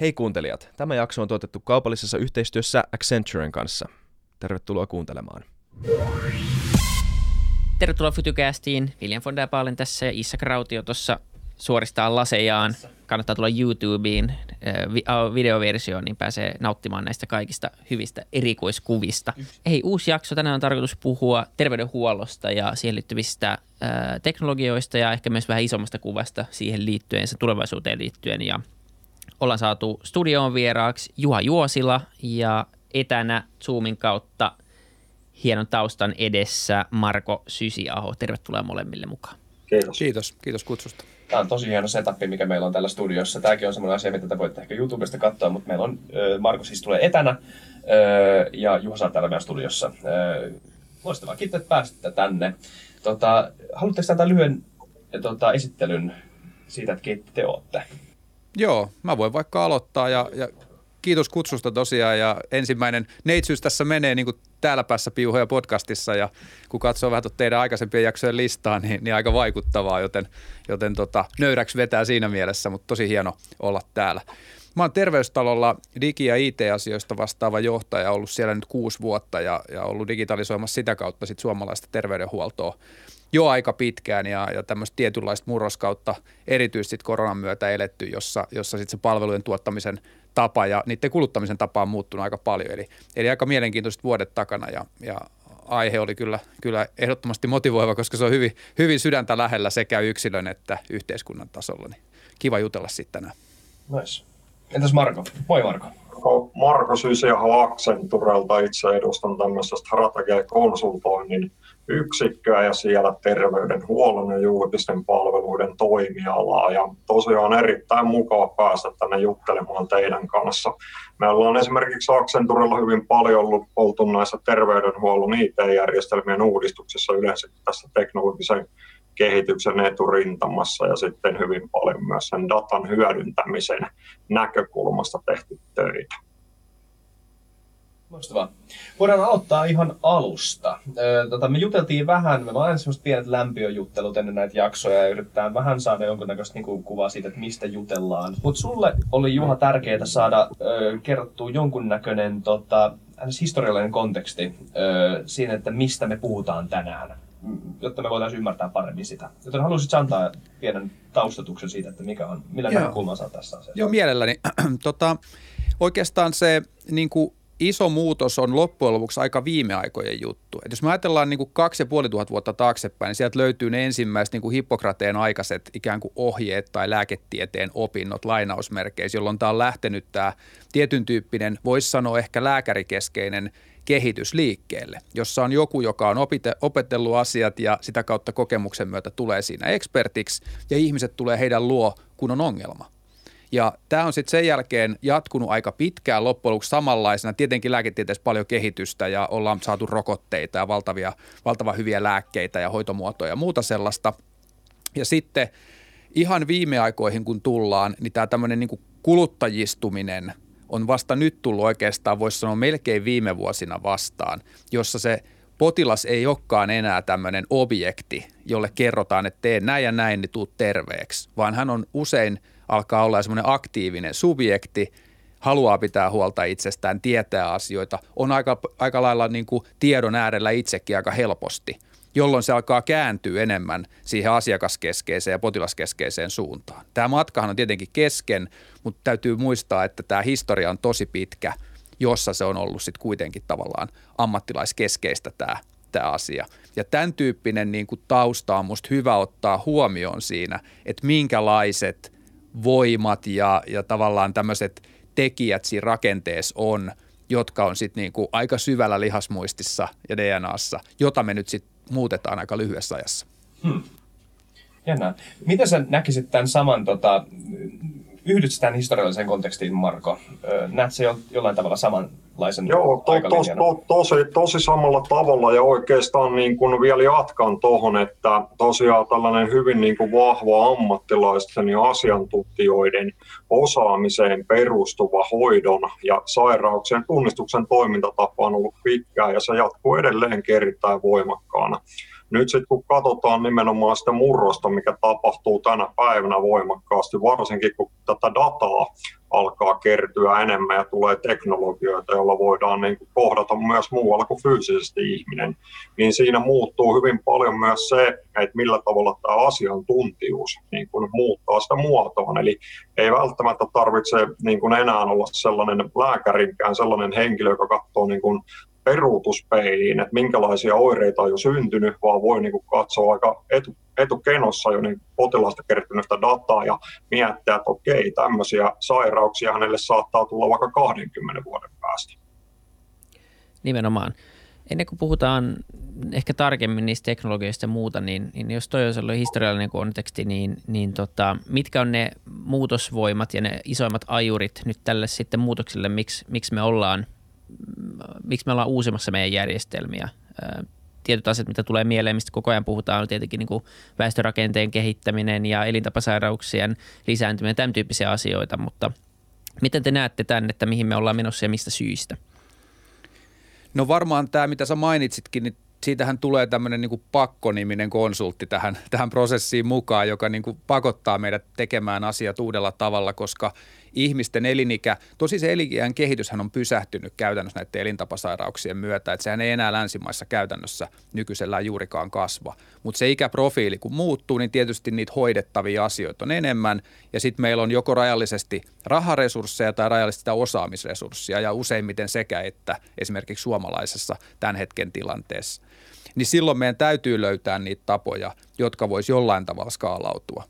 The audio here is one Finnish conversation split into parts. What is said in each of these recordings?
Hei kuuntelijat, tämä jakso on tuotettu kaupallisessa yhteistyössä Accenturen kanssa. Tervetuloa kuuntelemaan. Tervetuloa Fytycastiin. William von der tässä ja Issa Krautio tuossa suoristaa lasejaan. Kannattaa tulla YouTubeen äh, videoversioon, niin pääsee nauttimaan näistä kaikista hyvistä erikoiskuvista. Hei, uusi jakso. Tänään on tarkoitus puhua terveydenhuollosta ja siihen liittyvistä äh, teknologioista ja ehkä myös vähän isommasta kuvasta siihen liittyen, sen tulevaisuuteen liittyen. Ja ollaan saatu studioon vieraaksi Juha Juosila ja etänä Zoomin kautta hienon taustan edessä Marko Sysiaho. Tervetuloa molemmille mukaan. Kiitos. Kiitos, kiitos kutsusta. Tämä on tosi hieno setup, mikä meillä on täällä studiossa. Tämäkin on semmoinen asia, mitä te voitte ehkä YouTubesta katsoa, mutta meillä on, Marko siis tulee etänä ja Juha saa täällä meidän studiossa. Loistavaa, kiitos, että pääsitte tänne. Tota, haluatteko antaa lyhyen tota, esittelyn siitä, että keitä te olette? Joo, mä voin vaikka aloittaa ja, ja kiitos kutsusta tosiaan ja ensimmäinen neitsyys tässä menee niin kuin täällä päässä Piuhoja podcastissa ja kun katsoo vähän teidän aikaisempien jaksojen listaa, niin, niin aika vaikuttavaa, joten, joten tota, nöyräksi vetää siinä mielessä, mutta tosi hieno olla täällä. Mä oon terveystalolla digi- ja IT-asioista vastaava johtaja, ollut siellä nyt kuusi vuotta ja, ja ollut digitalisoimassa sitä kautta sit suomalaista terveydenhuoltoa jo aika pitkään ja, ja tämmöistä tietynlaista murroskautta erityisesti koronan myötä eletty, jossa, jossa sitten se palvelujen tuottamisen tapa ja niiden kuluttamisen tapa on muuttunut aika paljon. Eli, eli aika mielenkiintoiset vuodet takana ja, ja aihe oli kyllä, kyllä ehdottomasti motivoiva, koska se on hyvin, hyvin sydäntä lähellä sekä yksilön että yhteiskunnan tasolla. Niin kiva jutella sitten tänään. Nice. Entäs Marko? Moi Marko. Marko Sysiaho Accenturelta itse edustan tämmöisestä strategia-konsultoinnin yksikköä ja siellä terveydenhuollon ja julkisten palveluiden toimialaa. Ja tosiaan erittäin mukava päästä tänne juttelemaan teidän kanssa. Me ollaan esimerkiksi Accenturella hyvin paljon ollut oltu näissä terveydenhuollon IT-järjestelmien uudistuksissa yleensä tässä teknologisen kehityksen eturintamassa ja sitten hyvin paljon myös sen datan hyödyntämisen näkökulmasta tehty töitä. Loistavaa. Voidaan aloittaa ihan alusta. Tota, me juteltiin vähän, me aina semmoiset pienet lämpiöjuttelut ennen näitä jaksoja ja yritetään vähän saada jonkunnäköistä niin kuvaa siitä, että mistä jutellaan. Mutta sulle oli Juha tärkeää saada kerrottua jonkunnäköinen tota, historiallinen konteksti ö, siinä, että mistä me puhutaan tänään jotta me voitaisiin ymmärtää paremmin sitä. Joten haluaisit antaa pienen taustatuksen siitä, että mikä on, millä näkökulmaa saa tässä asiassa? Joo, mielelläni. tota, oikeastaan se niin kuin iso muutos on loppujen lopuksi aika viime aikojen juttu. Et jos me ajatellaan niin kuin kaksi ja puoli tuhat vuotta taaksepäin, niin sieltä löytyy ne ensimmäiset niin kuin Hippokrateen aikaiset ikään kuin ohjeet tai lääketieteen opinnot lainausmerkeissä, jolloin tämä on lähtenyt tämä tietyn tyyppinen, voisi sanoa ehkä lääkärikeskeinen kehitys liikkeelle, jossa on joku, joka on opite, opetellut asiat ja sitä kautta kokemuksen myötä tulee siinä ekspertiksi ja ihmiset tulee heidän luo, kun on ongelma. Ja tämä on sitten sen jälkeen jatkunut aika pitkään loppujen lopuksi samanlaisena. Tietenkin lääketieteessä paljon kehitystä ja ollaan saatu rokotteita ja valtavia, valtavan hyviä lääkkeitä ja hoitomuotoja ja muuta sellaista. Ja sitten ihan viime aikoihin kun tullaan, niin tämä tämmöinen niin kuluttajistuminen on vasta nyt tullut oikeastaan, voisi sanoa melkein viime vuosina vastaan, jossa se potilas ei olekaan enää tämmöinen objekti, jolle kerrotaan, että tee näin ja näin, niin tuu terveeksi, vaan hän on usein – alkaa olla semmoinen aktiivinen subjekti, haluaa pitää huolta itsestään, tietää asioita, on aika, aika lailla niin kuin tiedon äärellä itsekin aika helposti, jolloin se alkaa kääntyä enemmän siihen asiakaskeskeiseen ja potilaskeskeiseen suuntaan. Tämä matkahan on tietenkin kesken, mutta täytyy muistaa, että tämä historia on tosi pitkä, jossa se on ollut sitten kuitenkin tavallaan ammattilaiskeskeistä tämä, tämä asia. Ja tämän tyyppinen niin kuin tausta on musta hyvä ottaa huomioon siinä, että minkälaiset – voimat ja, ja tavallaan tämmöiset tekijät siinä rakenteessa on, jotka on sitten niinku aika syvällä lihasmuistissa ja DNAssa, jota me nyt sitten muutetaan aika lyhyessä ajassa. Hmm. Miten sä näkisit tämän saman tota, yhdyt tämän historialliseen kontekstiin, Marko? Näet se jollain tavalla samanlaisen Joo, to, to, to, tosi, tosi samalla tavalla ja oikeastaan niin kuin vielä jatkan tuohon, että tosiaan tällainen hyvin niin kuin vahva ammattilaisten ja asiantuntijoiden osaamiseen perustuva hoidon ja sairauksien tunnistuksen toimintatapa on ollut pitkään ja se jatkuu edelleen erittäin voimakkaana. Nyt sitten kun katsotaan nimenomaan sitä murrosta, mikä tapahtuu tänä päivänä voimakkaasti, varsinkin kun tätä dataa alkaa kertyä enemmän ja tulee teknologioita, joilla voidaan niin kuin kohdata myös muualla kuin fyysisesti ihminen, niin siinä muuttuu hyvin paljon myös se, että millä tavalla tämä asiantuntijuus niin kuin muuttaa sitä muotoa. Eli ei välttämättä tarvitse niin kuin enää olla sellainen lääkärinkään sellainen henkilö, joka katsoo niin kuin peruutuspeiliin, että minkälaisia oireita on jo syntynyt, vaan voi niin kuin katsoa aika etu, etukenossa jo niin potilaasta kertynyttä dataa ja miettiä, että okei, tämmöisiä sairauksia hänelle saattaa tulla vaikka 20 vuoden päästä. Nimenomaan. Ennen kuin puhutaan ehkä tarkemmin niistä teknologioista ja muuta, niin, niin jos toi on sellainen historiallinen konteksti, niin, niin tota, mitkä on ne muutosvoimat ja ne isoimmat ajurit nyt tälle sitten muutokselle, miksi, miksi me ollaan miksi me ollaan uusimassa meidän järjestelmiä. Tietyt asiat, mitä tulee mieleen, mistä koko ajan puhutaan, on tietenkin niin kuin väestörakenteen kehittäminen ja elintapasairauksien lisääntyminen, tämän tyyppisiä asioita, mutta miten te näette tämän, että mihin me ollaan menossa ja mistä syistä? No varmaan tämä, mitä sä mainitsitkin, niin siitähän tulee tämmöinen niin pakkoniminen konsultti tähän, tähän prosessiin mukaan, joka niin pakottaa meidät tekemään asiat uudella tavalla, koska ihmisten elinikä, tosi se eliniän kehityshän on pysähtynyt käytännössä näiden elintapasairauksien myötä, että sehän ei enää länsimaissa käytännössä nykyisellään juurikaan kasva. Mutta se ikäprofiili kun muuttuu, niin tietysti niitä hoidettavia asioita on enemmän. Ja sitten meillä on joko rajallisesti raharesursseja tai rajallisesti sitä osaamisresurssia ja useimmiten sekä että esimerkiksi suomalaisessa tämän hetken tilanteessa. Niin silloin meidän täytyy löytää niitä tapoja, jotka voisi jollain tavalla skaalautua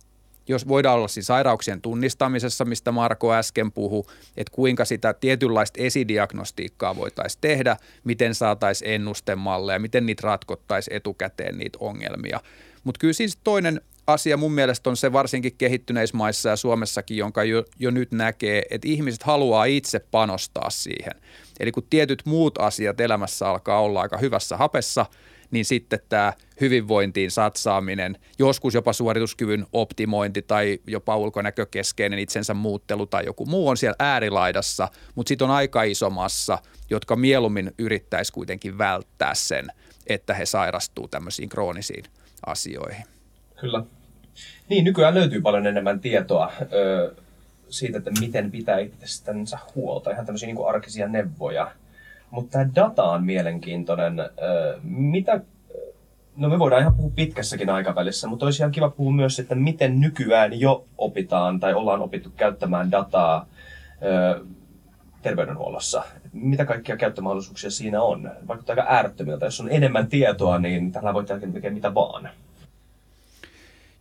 jos voidaan olla siis sairauksien tunnistamisessa, mistä Marko äsken puhui, että kuinka sitä tietynlaista esidiagnostiikkaa voitaisiin tehdä, miten saataisiin ennustemalleja, miten niitä ratkottaisiin etukäteen niitä ongelmia. Mutta kyllä siis toinen asia mun mielestä on se varsinkin kehittyneissä maissa ja Suomessakin, jonka jo, jo nyt näkee, että ihmiset haluaa itse panostaa siihen. Eli kun tietyt muut asiat elämässä alkaa olla aika hyvässä hapessa – niin sitten tämä hyvinvointiin satsaaminen, joskus jopa suorituskyvyn optimointi tai jopa ulkonäkökeskeinen itsensä muuttelu tai joku muu on siellä äärilaidassa, mutta sitten on aika iso massa, jotka mieluummin yrittäisi kuitenkin välttää sen, että he sairastuu tämmöisiin kroonisiin asioihin. Kyllä. Niin, nykyään löytyy paljon enemmän tietoa ö, siitä, että miten pitää itsestänsä huolta, ihan tämmöisiä niin arkisia neuvoja – mutta tämä data on mielenkiintoinen. Mitä, no me voidaan ihan puhua pitkässäkin aikavälissä, mutta olisi ihan kiva puhua myös, että miten nykyään jo opitaan tai ollaan opittu käyttämään dataa terveydenhuollossa. Mitä kaikkia käyttömahdollisuuksia siinä on? Vaikuttaa aika äärettömiltä. Jos on enemmän tietoa, niin tällä voi tehdä mitä vaan.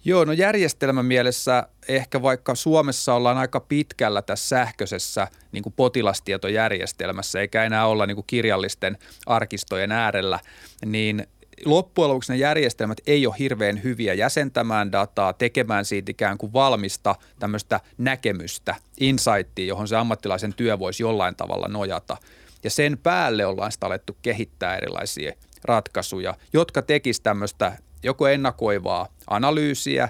Joo, no järjestelmän mielessä ehkä vaikka Suomessa ollaan aika pitkällä tässä sähköisessä niin kuin potilastietojärjestelmässä, eikä enää olla niin kuin kirjallisten arkistojen äärellä, niin loppujen lopuksi ne järjestelmät ei ole hirveän hyviä jäsentämään dataa, tekemään siitä ikään kuin valmista tämmöistä näkemystä, insightia, johon se ammattilaisen työ voisi jollain tavalla nojata. Ja sen päälle ollaan sitä alettu kehittää erilaisia ratkaisuja, jotka tekisivät tämmöistä joko ennakoivaa analyysiä,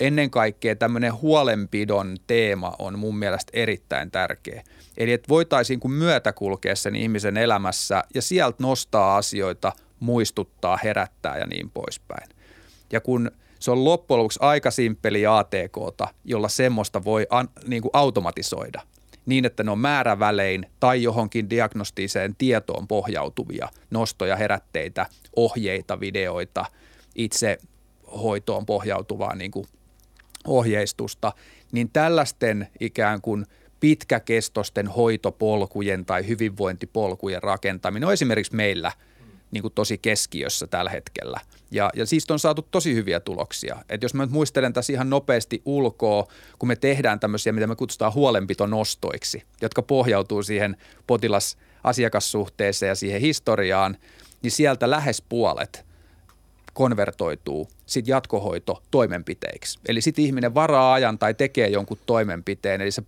ennen kaikkea tämmöinen huolenpidon teema on mun mielestä erittäin tärkeä. Eli että voitaisiin kun myötä kulkea sen ihmisen elämässä ja sieltä nostaa asioita, muistuttaa, herättää ja niin poispäin. Ja kun se on loppujen lopuksi aika simppeli ATKta, jolla semmoista voi an, niin kuin automatisoida niin, että ne on määrävälein tai johonkin diagnostiseen tietoon pohjautuvia nostoja, herätteitä, ohjeita, videoita – itse hoitoon pohjautuvaa niin kuin ohjeistusta, niin tällaisten ikään kuin pitkäkestosten hoitopolkujen tai hyvinvointipolkujen rakentaminen on esimerkiksi meillä niin kuin tosi keskiössä tällä hetkellä. Ja, ja siis on saatu tosi hyviä tuloksia. Et jos mä nyt muistelen tässä ihan nopeasti ulkoa, kun me tehdään tämmöisiä, mitä me kutsutaan huolenpitonostoiksi, jotka pohjautuu siihen potilas-asiakassuhteeseen ja siihen historiaan, niin sieltä lähes puolet – konvertoituu sitten jatkohoito toimenpiteiksi. Eli sitten ihminen varaa ajan tai tekee jonkun toimenpiteen, eli se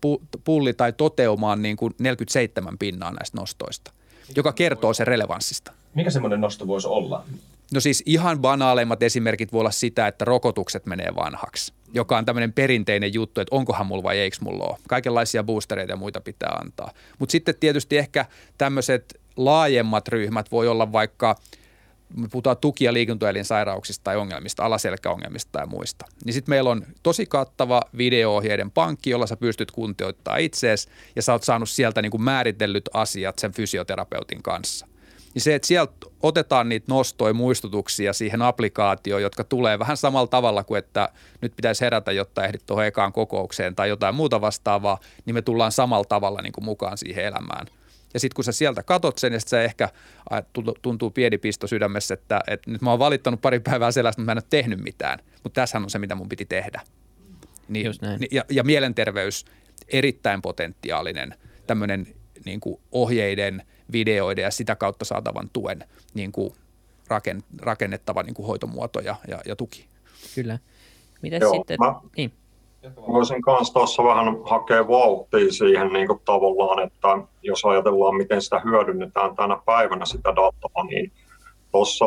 pulli tai toteuma on niin kuin 47 pinnaa näistä nostoista, joka kertoo sen relevanssista. Mikä semmoinen nosto voisi olla? No siis ihan banaaleimmat esimerkit voi olla sitä, että rokotukset menee vanhaksi, joka on tämmöinen perinteinen juttu, että onkohan mulla vai eikö mulla ole. Kaikenlaisia boostereita ja muita pitää antaa. Mutta sitten tietysti ehkä tämmöiset laajemmat ryhmät voi olla vaikka – me puhutaan tuki- ja liikuntaelinsairauksista tai ongelmista, alaselkäongelmista tai muista. Niin sitten meillä on tosi kattava video-ohjeiden pankki, jolla sä pystyt kuntioittamaan itseesi ja sä oot saanut sieltä niin kuin määritellyt asiat sen fysioterapeutin kanssa. Niin se, että sieltä otetaan niitä nostoja, muistutuksia siihen applikaatioon, jotka tulee vähän samalla tavalla kuin, että nyt pitäisi herätä, jotta ehdit tuohon ekaan kokoukseen tai jotain muuta vastaavaa, niin me tullaan samalla tavalla niin kuin mukaan siihen elämään. Ja sitten kun sä sieltä katot sen, ja sitten se ehkä tuntuu pieni pisto sydämessä, että, että nyt mä oon valittanut pari päivää sellaista, mutta mä en ole tehnyt mitään. Mutta tässähän on se, mitä mun piti tehdä. Niin, Just näin. Ja, ja mielenterveys, erittäin potentiaalinen tämmöinen niin kuin ohjeiden, videoiden ja sitä kautta saatavan tuen niin kuin raken, rakennettava niin kuin hoitomuoto ja, ja, ja tuki. Kyllä. Miten Joo, sitten? mä- Niin. Voisin kanssa tuossa vähän hakea vauhtia siihen niin kuin tavallaan, että jos ajatellaan, miten sitä hyödynnetään tänä päivänä sitä dataa, niin tuossa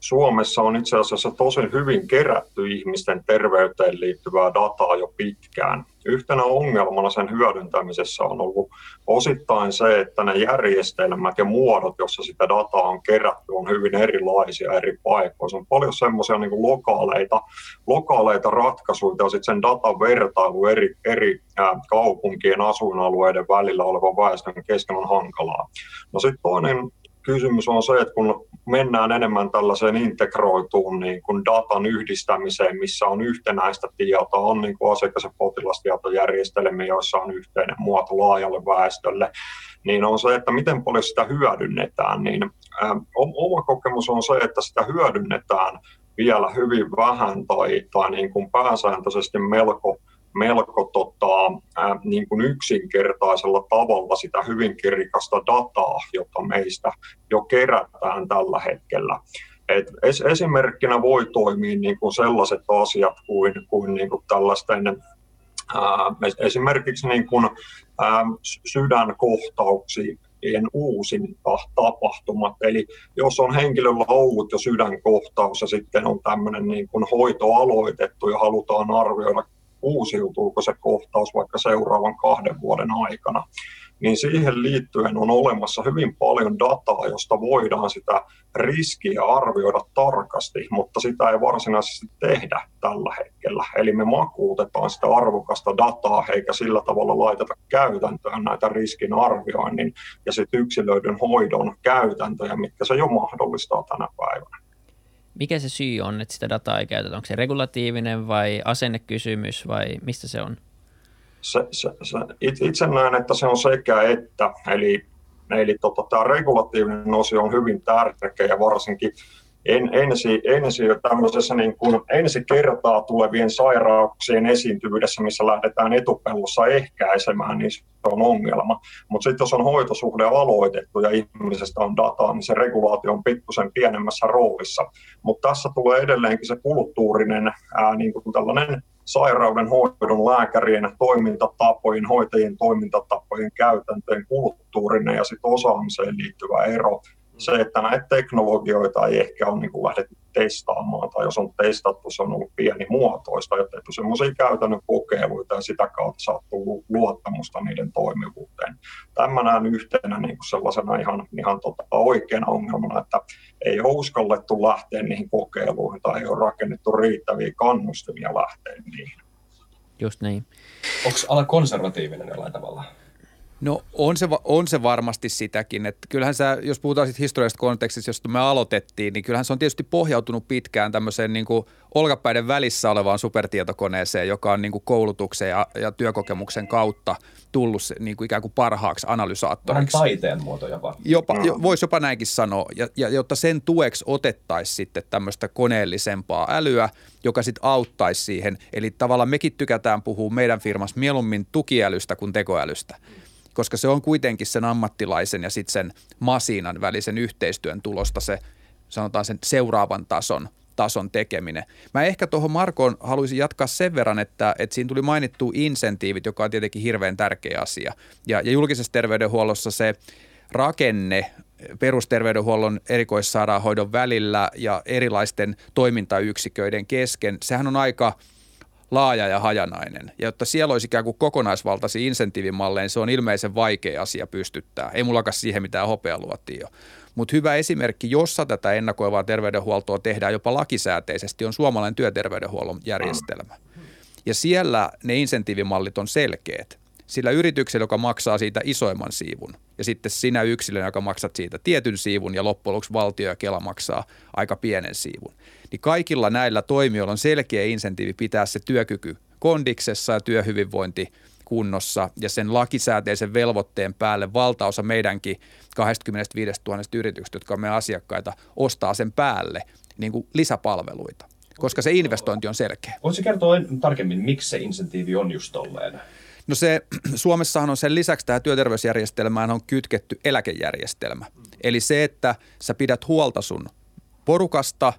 Suomessa on itse asiassa tosi hyvin kerätty ihmisten terveyteen liittyvää dataa jo pitkään. Yhtenä ongelmana sen hyödyntämisessä on ollut osittain se, että ne järjestelmät ja muodot, joissa sitä dataa on kerätty, on hyvin erilaisia eri paikoissa. On paljon semmoisia niin lokaaleita, lokaaleita ratkaisuja ja sitten sen datan vertailu eri, eri kaupunkien asuinalueiden välillä olevan väestön kesken on hankalaa. No sitten toinen kysymys on se, että kun mennään enemmän tällaiseen integroituun niin kuin datan yhdistämiseen, missä on yhtenäistä tietoa, on niin kuin asiakas- ja potilastietojärjestelmiä, joissa on yhteinen muoto laajalle väestölle, niin on se, että miten paljon sitä hyödynnetään. Niin, ä, oma kokemus on se, että sitä hyödynnetään vielä hyvin vähän tai, tai niin kuin pääsääntöisesti melko melko tota, ää, niin kuin yksinkertaisella tavalla sitä hyvinkin rikasta dataa, jota meistä jo kerätään tällä hetkellä. Et es, esimerkkinä voi toimia niin kuin sellaiset asiat kuin, kuin, niin kuin tällaisten ää, esimerkiksi niin kuin, ää, sydänkohtauksiin uusinta tapahtumat. Eli jos on henkilöllä ollut jo sydänkohtaus ja sitten on tämmöinen niin kuin hoito aloitettu ja halutaan arvioida uusiutuuko se kohtaus vaikka seuraavan kahden vuoden aikana, niin siihen liittyen on olemassa hyvin paljon dataa, josta voidaan sitä riskiä arvioida tarkasti, mutta sitä ei varsinaisesti tehdä tällä hetkellä. Eli me makuutetaan sitä arvokasta dataa, eikä sillä tavalla laiteta käytäntöön näitä riskin arvioinnin ja sitten yksilöiden hoidon käytäntöjä, mitkä se jo mahdollistaa tänä päivänä. Mikä se syy on, että sitä dataa ei käytetä? Onko se regulatiivinen vai asennekysymys vai mistä se on? Se, se, se, itse näen, että se on sekä että, eli, eli tota, tämä regulatiivinen osio on hyvin tärkeä ja varsinkin en, ensi, ensi, tämmöisessä niin kuin ensi kertaa tulevien sairauksien esiintyvyydessä, missä lähdetään etupellossa ehkäisemään, niin se on ongelma. Mutta sitten jos on hoitosuhde aloitettu ja ihmisestä on dataa, niin se regulaatio on pikkusen pienemmässä roolissa. Mutta tässä tulee edelleenkin se kulttuurinen ää, niin kuin tällainen sairauden hoidon lääkärien toimintatapojen, hoitajien toimintatapojen käytäntöjen kulttuurinen ja sitten osaamiseen liittyvä ero se, että näitä teknologioita ei ehkä ole niin kuin lähdetty testaamaan, tai jos on testattu, se on ollut pienimuotoista, ja tehty semmoisia käytännön kokeiluita, ja sitä kautta saattu luottamusta niiden toimivuuteen. Tämä näen yhtenä niin kuin sellaisena ihan, ihan tota oikeana ongelmana, että ei ole uskallettu lähteä niihin kokeiluihin, tai ei ole rakennettu riittäviä kannustimia lähteä niihin. Just niin. Onko ala konservatiivinen jollain tavalla? No on se, on se varmasti sitäkin, että kyllähän sä, jos puhutaan siitä historiallisesta kontekstista, josta me aloitettiin, niin kyllähän se on tietysti pohjautunut pitkään tämmöiseen niin kuin olkapäiden välissä olevaan supertietokoneeseen, joka on niin kuin koulutuksen ja, ja työkokemuksen kautta tullut se, niin kuin ikään kuin parhaaksi Vähän analysaattoriksi. taiteen muoto jopa. Jopa, jo, voisi jopa näinkin sanoa, ja, ja jotta sen tueksi otettaisiin sitten tämmöistä koneellisempaa älyä, joka sitten auttaisi siihen. Eli tavallaan mekin tykätään puhua meidän firmassa mieluummin tukiälystä kuin tekoälystä koska se on kuitenkin sen ammattilaisen ja sitten sen masiinan välisen yhteistyön tulosta se, sanotaan sen seuraavan tason tason tekeminen. Mä ehkä tuohon Markoon haluaisin jatkaa sen verran, että, että siinä tuli mainittu insentiivit, joka on tietenkin hirveän tärkeä asia. Ja, ja julkisessa terveydenhuollossa se rakenne perusterveydenhuollon erikoissairaanhoidon välillä ja erilaisten toimintayksiköiden kesken, sehän on aika laaja ja hajanainen. Ja jotta siellä olisi ikään kuin kokonaisvaltaisia insentiivimalleja, niin se on ilmeisen vaikea asia pystyttää. Ei mullakaan siihen mitään hopealuotia. Mutta hyvä esimerkki, jossa tätä ennakoivaa terveydenhuoltoa tehdään jopa lakisääteisesti, on suomalainen työterveydenhuollon järjestelmä. Ja siellä ne insentiivimallit on selkeät. Sillä yrityksellä, joka maksaa siitä isoimman siivun, ja sitten sinä yksilönä, joka maksat siitä tietyn siivun, ja loppujen lopuksi valtio ja Kela maksaa aika pienen siivun. Niin kaikilla näillä toimijoilla on selkeä insentiivi pitää se työkyky kondiksessa ja työhyvinvointi kunnossa ja sen lakisääteisen velvoitteen päälle valtaosa meidänkin 25 000 yrityksestä, jotka on meidän asiakkaita, ostaa sen päälle niin kuin lisäpalveluita, koska se investointi on selkeä. Voisi kertoa tarkemmin, miksi se insentiivi on just tolleen? No se, Suomessahan on sen lisäksi tähän työterveysjärjestelmään on kytketty eläkejärjestelmä. Eli se, että sä pidät huolta sun porukasta,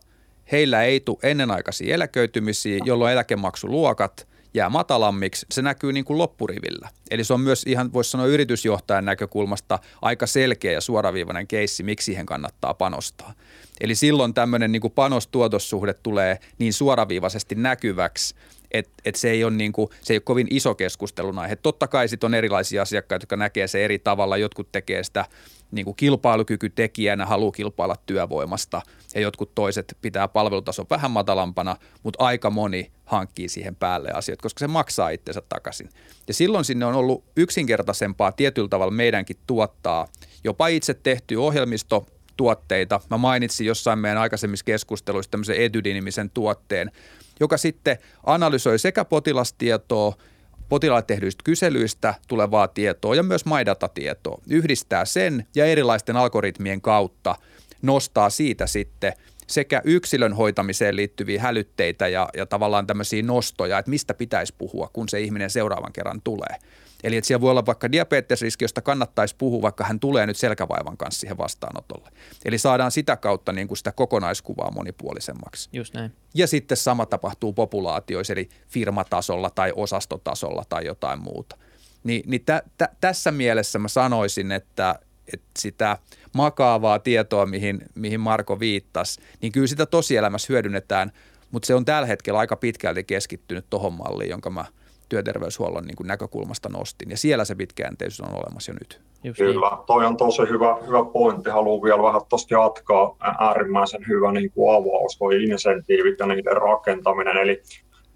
heillä ei tule ennenaikaisia eläköitymisiä, jolloin eläkemaksuluokat jää matalammiksi, se näkyy niin kuin loppurivillä. Eli se on myös ihan, voisi sanoa yritysjohtajan näkökulmasta aika selkeä ja suoraviivainen keissi, miksi siihen kannattaa panostaa. Eli silloin tämmöinen niin panostuotossuhde tulee niin suoraviivaisesti näkyväksi, että et se, ei niin se ei ole kovin iso keskustelun aihe. Totta kai sitten on erilaisia asiakkaita, jotka näkee se eri tavalla. Jotkut tekee sitä niin kuin kilpailukykytekijänä, haluaa kilpailla työvoimasta ja jotkut toiset pitää palvelutason vähän matalampana, mutta aika moni hankkii siihen päälle asiat, koska se maksaa itsensä takaisin. Ja silloin sinne on ollut yksinkertaisempaa tietyllä tavalla meidänkin tuottaa jopa itse tehty ohjelmisto, tuotteita. Mä mainitsin jossain meidän aikaisemmissa keskusteluissa tämmöisen Etydi-nimisen tuotteen, joka sitten analysoi sekä potilastietoa, potilaalle tehdyistä kyselyistä tulevaa tietoa ja myös MyData-tietoa. Yhdistää sen ja erilaisten algoritmien kautta nostaa siitä sitten sekä yksilön hoitamiseen liittyviä hälytteitä ja, ja tavallaan tämmöisiä nostoja, että mistä pitäisi puhua, kun se ihminen seuraavan kerran tulee. Eli että siellä voi olla vaikka diabetesriski, josta kannattaisi puhua, vaikka hän tulee nyt selkävaivan kanssa siihen vastaanotolle. Eli saadaan sitä kautta niin kuin sitä kokonaiskuvaa monipuolisemmaksi. Just näin. Ja sitten sama tapahtuu populaatioissa, eli firmatasolla tai osastotasolla tai jotain muuta. Ni, niin tä, tä, tässä mielessä mä sanoisin, että, että sitä makaavaa tietoa, mihin, mihin Marko viittasi, niin kyllä sitä tosielämässä hyödynnetään, mutta se on tällä hetkellä aika pitkälti keskittynyt tuohon malliin, jonka mä työterveyshuollon niin kuin näkökulmasta nostin. Ja siellä se pitkäjänteisyys on olemassa jo nyt. Just Kyllä, niin. toi on tosi hyvä, hyvä pointti. Haluan vielä vähän tuosta jatkaa. Äärimmäisen hyvä niin kuin avaus, toi insentiivit ja niiden rakentaminen. Eli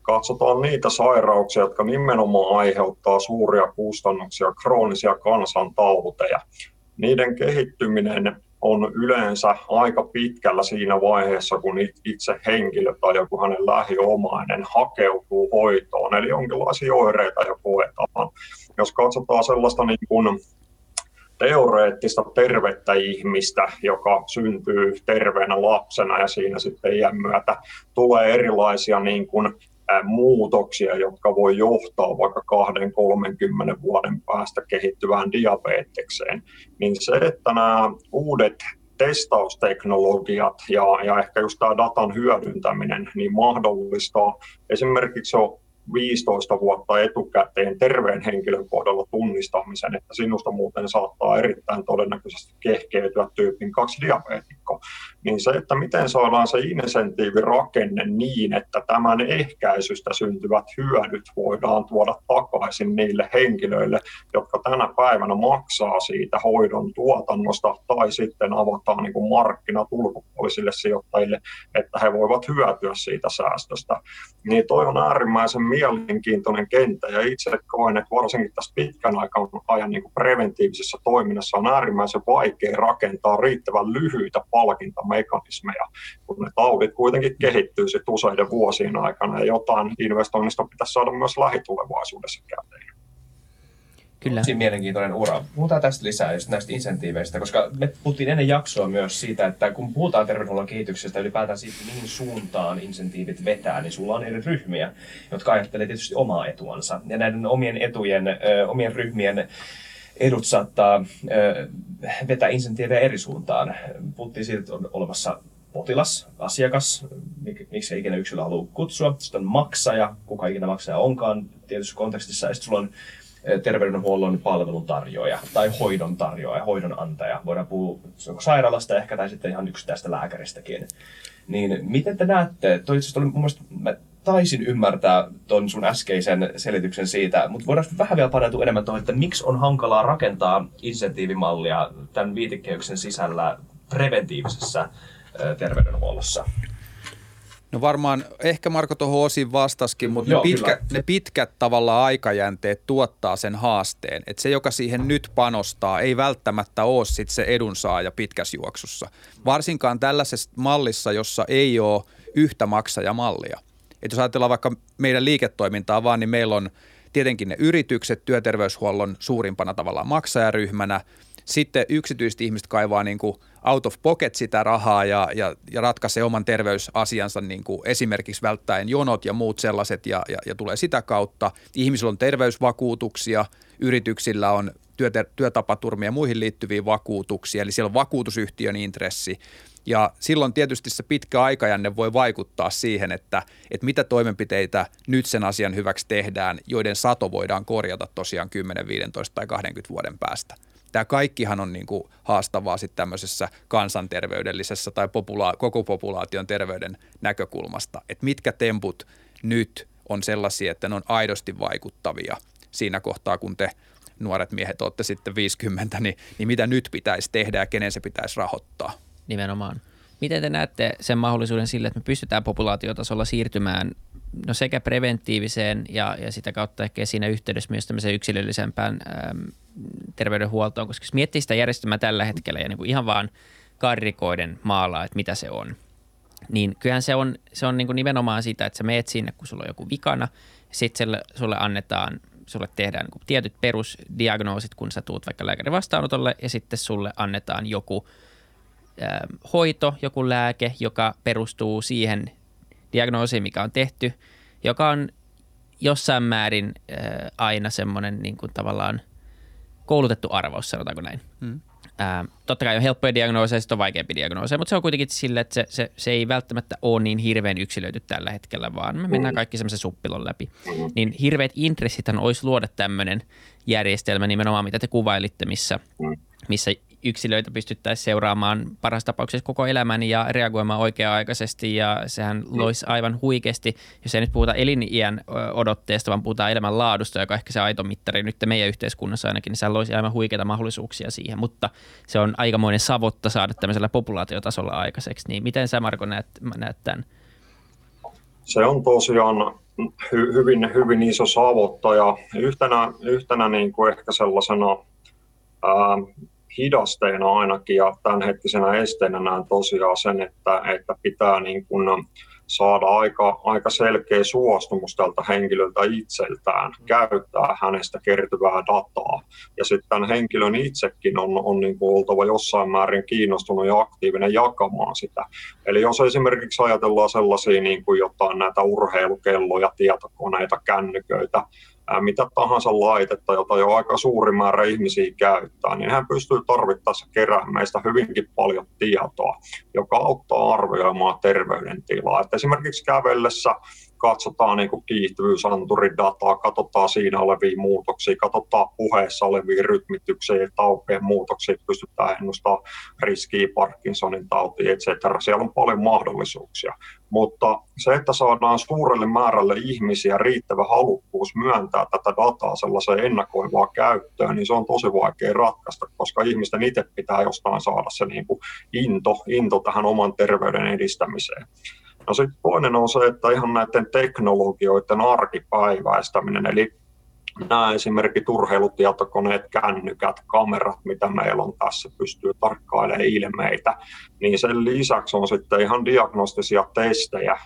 katsotaan niitä sairauksia, jotka nimenomaan aiheuttaa suuria kustannuksia, kroonisia kansantauteja. Niiden kehittyminen on yleensä aika pitkällä siinä vaiheessa, kun itse henkilö tai joku hänen lähiomainen hakeutuu hoitoon, eli jonkinlaisia oireita jo koetaan. Jos katsotaan sellaista niin kuin teoreettista tervettä ihmistä, joka syntyy terveenä lapsena ja siinä sitten iän myötä tulee erilaisia niin kuin muutoksia, jotka voi johtaa vaikka 20-30 vuoden päästä kehittyvään diabetekseen, niin se, että nämä uudet testausteknologiat ja, ja ehkä just tämä datan hyödyntäminen niin mahdollistaa esimerkiksi 15 vuotta etukäteen terveen henkilön kohdalla tunnistamisen, että sinusta muuten saattaa erittäin todennäköisesti kehkeytyä tyypin 2 diabeetikko, niin se, että miten saadaan se insentiivirakenne niin, että tämän ehkäisystä syntyvät hyödyt voidaan tuoda takaisin niille henkilöille, jotka tänä päivänä maksaa siitä hoidon tuotannosta tai sitten avataan niin kuin markkinat ulkopuolisille sijoittajille, että he voivat hyötyä siitä säästöstä. Niin toi on äärimmäisen mielenkiintoinen kenttä ja itse koen, että varsinkin tässä pitkän ajan niin kuin preventiivisessä toiminnassa on äärimmäisen vaikea rakentaa riittävän lyhyitä palkintamekanismeja, kun ne taudit kuitenkin kehittyy sitten useiden vuosien aikana ja jotain investoinnista pitäisi saada myös lähitulevaisuudessa käteen. Kyllä. Tosi mielenkiintoinen ura. Puhutaan tästä lisää, just näistä insentiiveistä, koska me puhuttiin ennen jaksoa myös siitä, että kun puhutaan terveydenhuollon kehityksestä ylipäätään siitä, mihin suuntaan insentiivit vetää, niin sulla on eri ryhmiä, jotka ajattelee tietysti omaa etuansa. Ja näiden omien etujen, omien ryhmien edut saattaa vetää insentiivejä eri suuntaan. Puhuttiin siitä, että on olemassa potilas, asiakas, mik, miksi ikinä yksilö haluaa kutsua. Sitten on maksaja, kuka ikinä maksaja onkaan tietyssä kontekstissa. Ja sitten sulla on terveydenhuollon palveluntarjoaja tai hoidon tarjoaja, hoidon antaja. Voidaan puhua sairaalasta ehkä tai sitten ihan yksittäistä lääkäristäkin. Niin miten te näette, toi itse oli mun mielestä, mä taisin ymmärtää ton sun äskeisen selityksen siitä, mutta voidaan vähän vielä paneutua enemmän tuohon, että miksi on hankalaa rakentaa insentiivimallia tämän viitekehyksen sisällä preventiivisessä terveydenhuollossa? No varmaan, ehkä Marko tuohon osin vastaskin, mutta Joo, ne, pitkä, ne pitkät tavalla aikajänteet tuottaa sen haasteen. Että se, joka siihen nyt panostaa, ei välttämättä ole sit se edunsaaja pitkässä juoksussa. Varsinkaan tällaisessa mallissa, jossa ei ole yhtä maksajamallia. Että jos ajatellaan vaikka meidän liiketoimintaa vaan, niin meillä on tietenkin ne yritykset työterveyshuollon suurimpana tavallaan maksajaryhmänä. Sitten yksityiset ihmiset kaivaa niin kuin out of pocket sitä rahaa ja, ja, ja ratkaisee oman terveysasiansa niin kuin esimerkiksi välttäen jonot ja muut sellaiset ja, ja, ja tulee sitä kautta. Ihmisillä on terveysvakuutuksia, yrityksillä on työtapaturmia ja muihin liittyviä vakuutuksia, eli siellä on vakuutusyhtiön intressi. Ja silloin tietysti se pitkä aikajänne voi vaikuttaa siihen, että, että mitä toimenpiteitä nyt sen asian hyväksi tehdään, joiden sato voidaan korjata tosiaan 10, 15 tai 20 vuoden päästä. Tämä kaikkihan on niin kuin haastavaa sitten tämmöisessä kansanterveydellisessä tai popula- koko populaation terveyden näkökulmasta, että mitkä temput nyt on sellaisia, että ne on aidosti vaikuttavia siinä kohtaa, kun te nuoret miehet olette sitten 50, niin, niin mitä nyt pitäisi tehdä ja kenen se pitäisi rahoittaa? Nimenomaan. Miten te näette sen mahdollisuuden sille, että me pystytään populaatiotasolla siirtymään no sekä preventiiviseen ja, ja sitä kautta ehkä siinä yhteydessä myös tämmöiseen yksilöllisempään äm, terveydenhuoltoon, koska jos miettii sitä järjestelmää tällä hetkellä ja niin kuin ihan vaan karrikoiden maalaa, että mitä se on, niin kyllähän se on, se on niin kuin nimenomaan sitä, että sä meet sinne, kun sulla on joku vikana, sitten sulle annetaan, sulle tehdään niin tietyt perusdiagnoosit, kun sä tuut vaikka lääkärin vastaanotolle, ja sitten sulle annetaan joku äh, hoito, joku lääke, joka perustuu siihen diagnoosiin, mikä on tehty, joka on jossain määrin äh, aina semmoinen niin kuin tavallaan – koulutettu arvaus, sanotaanko näin. Hmm. Ää, totta kai on helppoja diagnooseja, sitten on vaikeampia diagnooseja, mutta se on kuitenkin sille, että se, se, se ei välttämättä ole niin hirveän yksilöity tällä hetkellä, vaan me mennään kaikki semmoisen suppilon läpi. Niin hirveät intressithän olisi luoda tämmöinen järjestelmä nimenomaan, mitä te kuvailitte, missä, missä yksilöitä pystyttäisiin seuraamaan parhaassa tapauksessa koko elämän ja reagoimaan oikea-aikaisesti ja sehän mm. loisi aivan huikeasti, jos ei nyt puhuta eliniän odotteesta, vaan puhutaan elämän laadusta, joka on ehkä se aito mittari nyt meidän yhteiskunnassa ainakin, niin sehän loisi aivan huikeita mahdollisuuksia siihen, mutta se on aikamoinen savotta saada tämmöisellä populaatiotasolla aikaiseksi, niin miten sä Marko näet, näet tämän? Se on tosiaan hy, hyvin, hyvin iso savotta ja yhtenä, yhtenä niin kuin ehkä sellaisena ää, hidasteena ainakin ja tämänhetkisenä esteenä näen tosiaan sen, että, että pitää niin kuin saada aika, aika selkeä suostumus tältä henkilöltä itseltään käyttää hänestä kertyvää dataa. Ja sitten tämän henkilön itsekin on, on niin kuin oltava jossain määrin kiinnostunut ja aktiivinen jakamaan sitä. Eli jos esimerkiksi ajatellaan sellaisia niin kuin jotain näitä urheilukelloja, tietokoneita, kännyköitä, mitä tahansa laitetta, jota jo aika suuri määrä ihmisiä käyttää, niin hän pystyy tarvittaessa keräämään meistä hyvinkin paljon tietoa, joka auttaa arvioimaan terveydentilaa. Että esimerkiksi kävellessä katsotaan niin kiihtyvyysanturin katsotaan siinä olevia muutoksia, katsotaan puheessa olevia rytmityksiä ja taupien muutoksia, pystytään ennustamaan riskiä Parkinsonin tautiin, etc. Siellä on paljon mahdollisuuksia. Mutta se, että saadaan suurelle määrälle ihmisiä riittävä halukkuus myöntää tätä dataa sellaiseen ennakoivaa käyttöön, niin se on tosi vaikea ratkaista, koska ihmisten itse pitää jostain saada se niin kuin into, into tähän oman terveyden edistämiseen. No sitten toinen on se, että ihan näiden teknologioiden arkipäiväistäminen, eli nämä esimerkiksi urheilutietokoneet, kännykät, kamerat, mitä meillä on tässä, pystyy tarkkailemaan ilmeitä, niin sen lisäksi on sitten ihan diagnostisia testejä,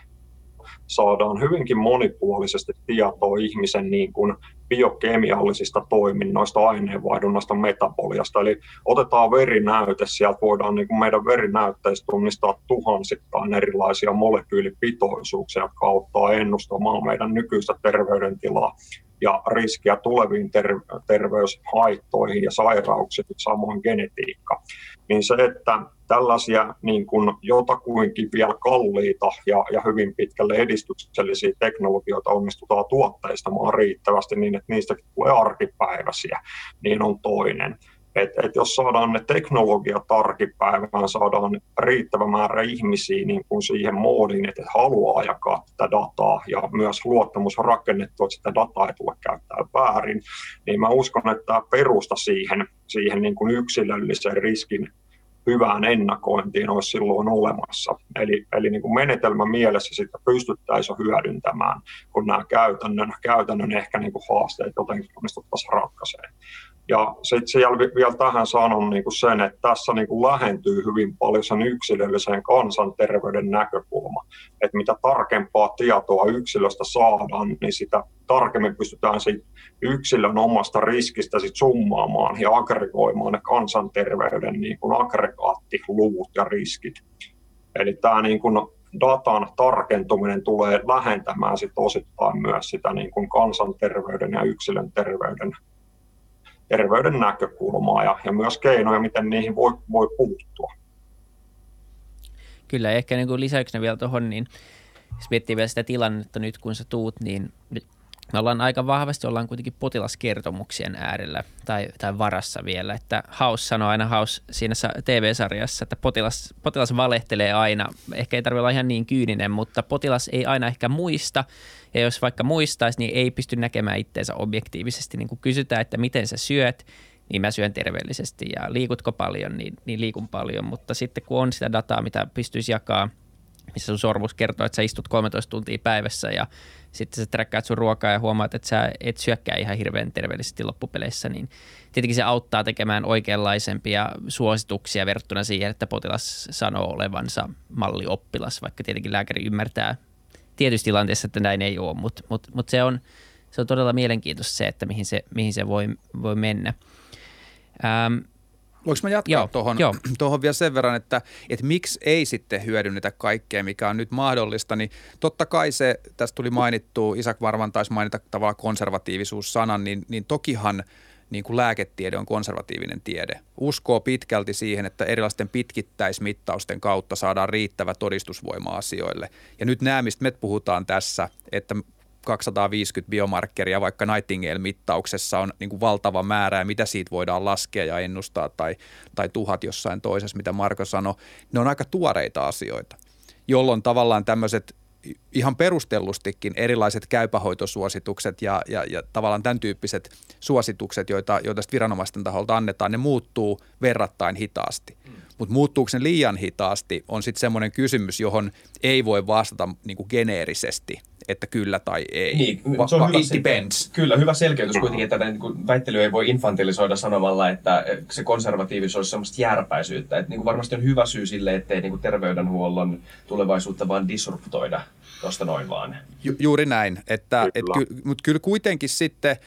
saadaan hyvinkin monipuolisesti tietoa ihmisen niin kuin biokemiallisista toiminnoista, aineenvaihdunnasta, metaboliasta. Eli otetaan verinäyte, sieltä voidaan niin kuin meidän verinäytteistä tunnistaa tuhansittain erilaisia molekyylipitoisuuksia, jotka auttaa ennustamaan meidän nykyistä terveydentilaa ja riskiä tuleviin ter- terveyshaittoihin ja sairauksiin, samoin genetiikka. Niin se, että tällaisia niin kuin jotakuinkin vielä kalliita ja, ja hyvin pitkälle edistyksellisiä teknologioita onnistutaan tuotteistamaan riittävästi niin, että niistäkin tulee arkipäiväisiä, niin on toinen. Et, et jos saadaan ne teknologiat arkipäivään, saadaan riittävä määrä ihmisiä niin kuin siihen moodiin, että haluaa jakaa tätä dataa ja myös luottamus on rakennettu, että sitä dataa ei tule käyttää väärin, niin mä uskon, että tämä perusta siihen, siihen niin kuin yksilöllisen riskin hyvään ennakointiin olisi silloin olemassa. Eli, eli niin kuin menetelmän mielessä sitä pystyttäisiin hyödyntämään, kun nämä käytännön, käytännön ehkä niin kuin haasteet jotenkin onnistuttaisiin ratkaisemaan. Ja sitten siellä vielä tähän sanon niin kuin sen, että tässä niin kuin lähentyy hyvin paljon sen yksilöllisen kansanterveyden näkökulma. Että mitä tarkempaa tietoa yksilöstä saadaan, niin sitä tarkemmin pystytään sit yksilön omasta riskistä sit summaamaan ja aggregoimaan ne kansanterveyden niin kuin aggregaattiluvut ja riskit. Eli tämä niin kuin datan tarkentuminen tulee lähentämään sit osittain myös sitä niin kuin kansanterveyden ja yksilön terveyden terveyden näkökulmaa ja, ja myös keinoja, miten niihin voi, voi puuttua. Kyllä, ehkä niin kuin lisäyksenä vielä tuohon, niin jos miettii vielä sitä tilannetta nyt, kun sä tuut, niin me ollaan aika vahvasti, ollaan kuitenkin potilaskertomuksien äärellä tai, tai varassa vielä, että House sanoo aina House siinä TV-sarjassa, että potilas, potilas valehtelee aina, ehkä ei tarvitse olla ihan niin kyyninen, mutta potilas ei aina ehkä muista, ja jos vaikka muistaisi, niin ei pysty näkemään itseensä objektiivisesti, niin kun kysytään, että miten sä syöt, niin mä syön terveellisesti. Ja liikutko paljon, niin, niin liikun paljon, mutta sitten kun on sitä dataa, mitä pystyisi jakaa, missä sun sormus kertoo, että sä istut 13 tuntia päivässä ja sitten sä träkkäät sun ruokaa ja huomaat, että sä et syökkää ihan hirveän terveellisesti loppupeleissä, niin tietenkin se auttaa tekemään oikeanlaisempia suosituksia verrattuna siihen, että potilas sanoo olevansa mallioppilas, vaikka tietenkin lääkäri ymmärtää tietyissä tilanteissa, että näin ei ole, mutta mut, mut se, on, se on todella mielenkiintoista se, että mihin se, mihin se voi, voi mennä. Ähm, Voinko mä jatkaa tuohon, tuohon vielä sen verran, että, että miksi ei sitten hyödynnetä kaikkea, mikä on nyt mahdollista, niin totta kai se, tästä tuli mainittu, Isak varmaan taisi mainita tavallaan konservatiivisuus-sanan, niin, niin tokihan niin kuin lääketiede on konservatiivinen tiede. Uskoo pitkälti siihen, että erilaisten pitkittäismittausten kautta saadaan riittävä todistusvoima asioille. Ja nyt nämä, mistä me puhutaan tässä, että 250 biomarkkeria vaikka Nightingale-mittauksessa on niin kuin valtava määrä ja mitä siitä voidaan laskea ja ennustaa tai, tai tuhat jossain toisessa, mitä Marko sanoi, ne on aika tuoreita asioita, jolloin tavallaan tämmöiset ihan perustellustikin erilaiset käypähoitosuositukset ja, ja, ja tavallaan tämän tyyppiset suositukset, joita, joita viranomaisten taholta annetaan, ne muuttuu verrattain hitaasti. Mm. Mutta muuttuuko ne liian hitaasti on sitten semmoinen kysymys, johon ei voi vastata niin kuin geneerisesti – että kyllä tai ei. Niin, se on hyvä, it depends. Kyllä, hyvä selkeytys kuitenkin, että tätä niin väittelyä ei voi infantilisoida sanomalla, että se konservatiivisuus olisi sellaista järpäisyyttä. Että niin kuin varmasti on hyvä syy sille, ettei niin kuin terveydenhuollon tulevaisuutta vaan disruptoida tuosta noin vaan. Ju, juuri näin, että, kyllä. Et, mutta kyllä kuitenkin sitten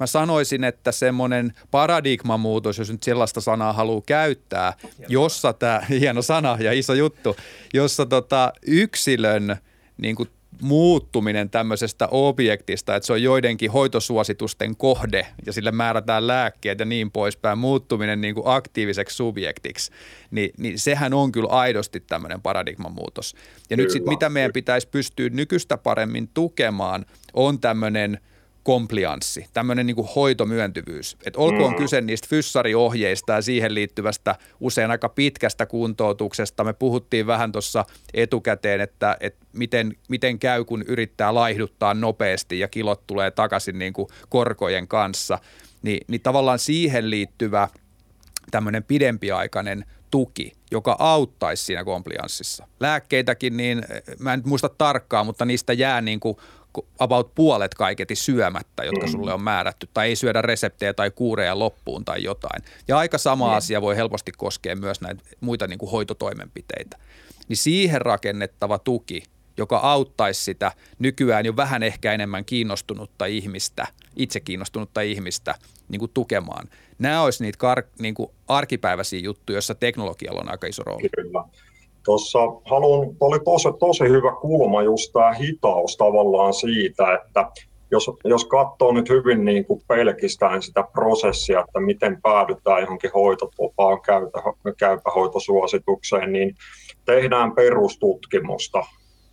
mä sanoisin, että semmoinen paradigmamuutos, jos nyt sellaista sanaa haluaa käyttää, hieno jossa tämä, hieno sana ja iso juttu, jossa tota yksilön niin kuin muuttuminen tämmöisestä objektista, että se on joidenkin hoitosuositusten kohde ja sille määrätään lääkkeet ja niin poispäin, muuttuminen niin kuin aktiiviseksi subjektiksi, niin, niin sehän on kyllä aidosti tämmöinen paradigman muutos. Ja kyllä, nyt sitten mitä meidän pitäisi pystyä nykyistä paremmin tukemaan, on tämmöinen – komplianssi, tämmöinen niin hoitomyöntyvyys. Et olkoon mm. kyse niistä fyssariohjeista ja siihen liittyvästä usein aika pitkästä kuntoutuksesta. Me puhuttiin vähän tuossa etukäteen, että, että miten, miten käy, kun yrittää laihduttaa nopeasti ja kilot tulee takaisin niin kuin korkojen kanssa. Ni, niin tavallaan siihen liittyvä tämmöinen pidempiaikainen tuki, joka auttaisi siinä komplianssissa. Lääkkeitäkin, niin mä en muista tarkkaan, mutta niistä jää niin kuin about puolet kaiketi syömättä, jotka mm. sulle on määrätty, tai ei syödä reseptejä tai kuureja loppuun tai jotain. Ja aika sama mm. asia voi helposti koskea myös näitä muita niin kuin hoitotoimenpiteitä. Niin siihen rakennettava tuki, joka auttaisi sitä nykyään jo vähän ehkä enemmän kiinnostunutta ihmistä, itse kiinnostunutta ihmistä niin kuin tukemaan. Nämä olisi niitä kar, niin kuin arkipäiväisiä juttuja, joissa teknologialla on aika iso rooli. Kyllä. Tuossa haluan, oli tosi, tosi hyvä kulma just tämä hitaus tavallaan siitä, että jos, jos katsoo nyt hyvin niin kuin pelkistään sitä prosessia, että miten päädytään johonkin hoitotapaan käypähoitosuositukseen, niin tehdään perustutkimusta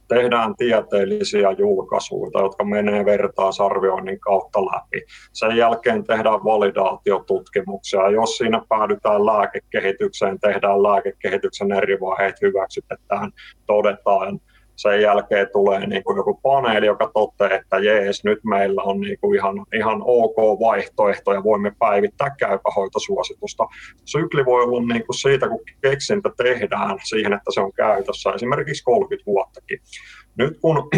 tehdään tieteellisiä julkaisuja, jotka menee vertaisarvioinnin kautta läpi. Sen jälkeen tehdään validaatiotutkimuksia. Jos siinä päädytään lääkekehitykseen, tehdään lääkekehityksen eri vaiheet, hyväksytetään, todetaan sen jälkeen tulee niin kuin joku paneeli, joka toteaa, että jees, nyt meillä on niin kuin ihan, ihan ok vaihtoehto ja voimme päivittää käypähoitosuositusta. Sykli voi olla niin kuin siitä, kun keksintä tehdään siihen, että se on käytössä esimerkiksi 30 vuottakin. Nyt kun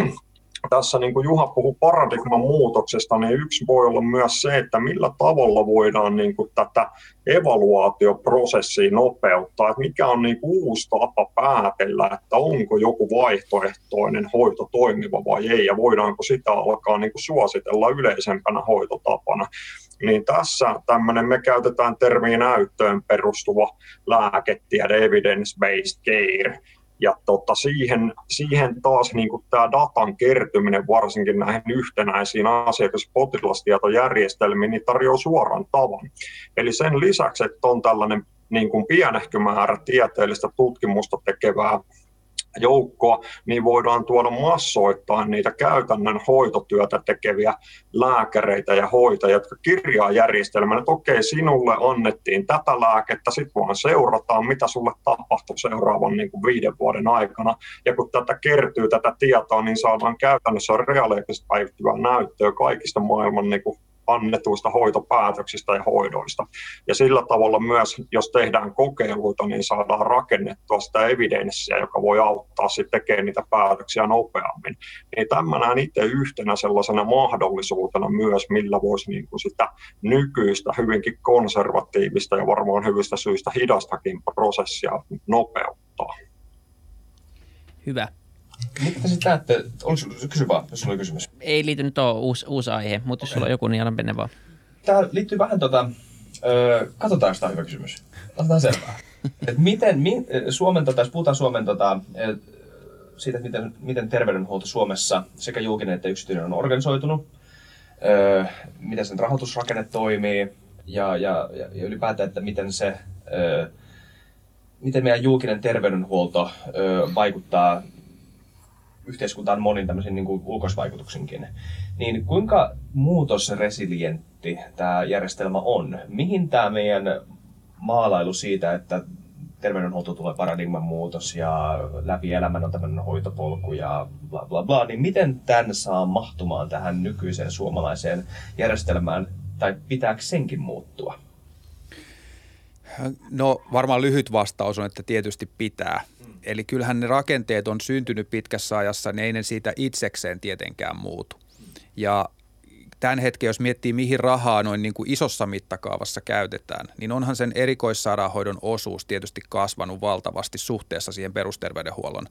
tässä niin kuin Juha puhui paradigman muutoksesta, niin yksi voi olla myös se, että millä tavalla voidaan niin kuin tätä evaluaatioprosessia nopeuttaa, että mikä on niin kuin uusi tapa päätellä, että onko joku vaihtoehtoinen hoito toimiva vai ei, ja voidaanko sitä alkaa niin kuin suositella yleisempänä hoitotapana. Niin tässä tämmöinen, me käytetään termiä näyttöön perustuva lääketiede, evidence-based care, ja tota, siihen, siihen taas niin kuin tämä datan kertyminen varsinkin näihin yhtenäisiin asiakas- potilastietojärjestelmiin niin tarjoaa suoran tavan. Eli sen lisäksi, että on tällainen niin kuin pienehkö määrä tieteellistä tutkimusta tekevää joukkoa, niin voidaan tuoda massoittain niitä käytännön hoitotyötä tekeviä lääkäreitä ja hoitajia, jotka kirjaa järjestelmän, että okei, sinulle annettiin tätä lääkettä, sitten vaan seurataan, mitä sulle tapahtuu seuraavan niin kuin viiden vuoden aikana. Ja kun tätä kertyy, tätä tietoa, niin saadaan käytännössä reaaliaikaisesti päivittyvää näyttöä kaikista maailman niin kuin annetuista hoitopäätöksistä ja hoidoista. Ja sillä tavalla myös, jos tehdään kokeiluita, niin saadaan rakennettua sitä evidenssiä, joka voi auttaa sitten tekemään niitä päätöksiä nopeammin. Niin tämä näen itse yhtenä sellaisena mahdollisuutena myös, millä voisi niin kuin sitä nykyistä hyvinkin konservatiivista ja varmaan hyvistä syistä hidastakin prosessia nopeuttaa. Hyvä. Mitä sitten näette, kysy vaan, jos sulla oli kysymys. Ei liity nyt ole uusi, uusi aihe, mutta jos sulla on joku, niin anna mennä vaan. Tämä liittyy vähän tota, öö, katsotaan, jos tämä on hyvä kysymys. Otetaan selvää. Et miten, mi, Suomen, tota, jos puhutaan Suomen tota, et, siitä, että miten, miten terveydenhuolto Suomessa sekä julkinen että yksityinen on organisoitunut, öö, miten sen rahoitusrakenne toimii ja, ja, ja ylipäätään, että miten se, öö, miten meidän julkinen terveydenhuolto öö, vaikuttaa yhteiskuntaan monin tämmöisen niin kuin ulkoisvaikutuksenkin. Niin kuinka muutosresilientti tämä järjestelmä on? Mihin tämä meidän maalailu siitä, että terveydenhuolto tulee paradigman muutos ja läpi elämän on tämmöinen hoitopolku ja bla bla bla, niin miten tämän saa mahtumaan tähän nykyiseen suomalaiseen järjestelmään tai pitääkö senkin muuttua? No varmaan lyhyt vastaus on, että tietysti pitää. Eli kyllähän ne rakenteet on syntynyt pitkässä ajassa, niin ei ne siitä itsekseen tietenkään muutu. Ja tämän hetken, jos miettii mihin rahaa noin niin kuin isossa mittakaavassa käytetään, niin onhan sen erikoissairaanhoidon osuus tietysti kasvanut valtavasti suhteessa siihen perusterveydenhuollon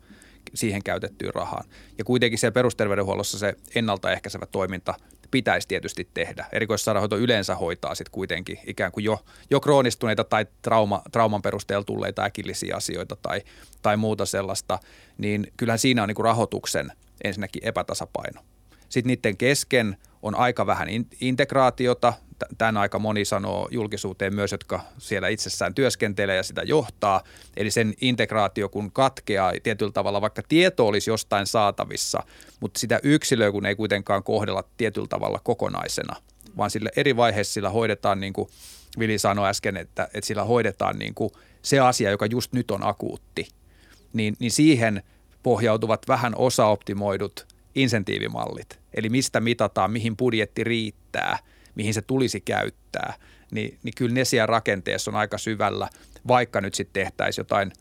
siihen käytettyyn rahaan. Ja kuitenkin se perusterveydenhuollossa se ennaltaehkäisevä toiminta pitäisi tietysti tehdä. Erikoissairaanhoito yleensä hoitaa sitten kuitenkin ikään kuin jo, jo kroonistuneita tai trauma, trauman perusteella tulleita äkillisiä asioita tai, tai muuta sellaista, niin kyllähän siinä on niin kuin rahoituksen ensinnäkin epätasapaino. Sitten niiden kesken on aika vähän integraatiota. Tämän aika moni sanoo julkisuuteen myös, jotka siellä itsessään työskentelee ja sitä johtaa. Eli sen integraatio kun katkeaa tietyllä tavalla, vaikka tieto olisi jostain saatavissa, mutta sitä yksilöä kun ei kuitenkaan kohdella tietyllä tavalla kokonaisena, vaan sillä eri vaiheissa sillä hoidetaan niin kuin Vili sanoi äsken, että, että sillä hoidetaan niin kuin se asia, joka just nyt on akuutti, niin, niin siihen pohjautuvat vähän osaoptimoidut insentiivimallit, eli mistä mitataan, mihin budjetti riittää, mihin se tulisi käyttää, niin, niin kyllä ne siellä rakenteessa on aika syvällä, vaikka nyt sitten tehtäisiin jotain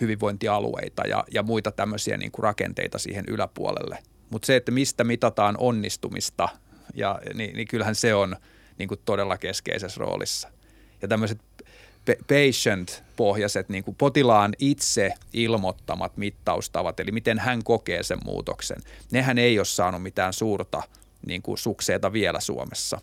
hyvinvointialueita ja, ja muita tämmöisiä niin kuin rakenteita siihen yläpuolelle. Mutta se, että mistä mitataan onnistumista, ja, niin, niin kyllähän se on niin kuin todella keskeisessä roolissa. Ja tämmöiset patient-pohjaiset, niin kuin potilaan itse ilmoittamat mittaustavat, eli miten hän kokee sen muutoksen, nehän ei ole saanut mitään suurta niin kuin sukseita vielä Suomessa.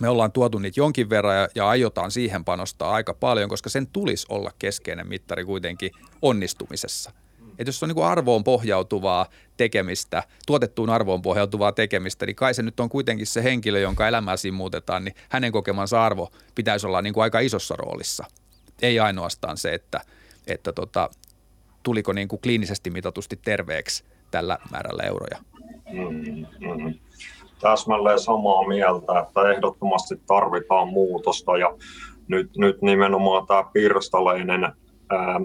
Me ollaan tuotu niitä jonkin verran ja, ja aiotaan siihen panostaa aika paljon, koska sen tulisi olla keskeinen mittari kuitenkin onnistumisessa – että jos on niin arvoon pohjautuvaa tekemistä, tuotettuun arvoon pohjautuvaa tekemistä, niin kai se nyt on kuitenkin se henkilö, jonka elämää siinä muutetaan, niin hänen kokemansa arvo pitäisi olla niin kuin aika isossa roolissa. Ei ainoastaan se, että, että tota, tuliko niin kuin kliinisesti mitatusti terveeksi tällä määrällä euroja. Mm-hmm. Täsmälleen samaa mieltä, että ehdottomasti tarvitaan muutosta ja nyt, nyt nimenomaan tämä pirstaleinen ää,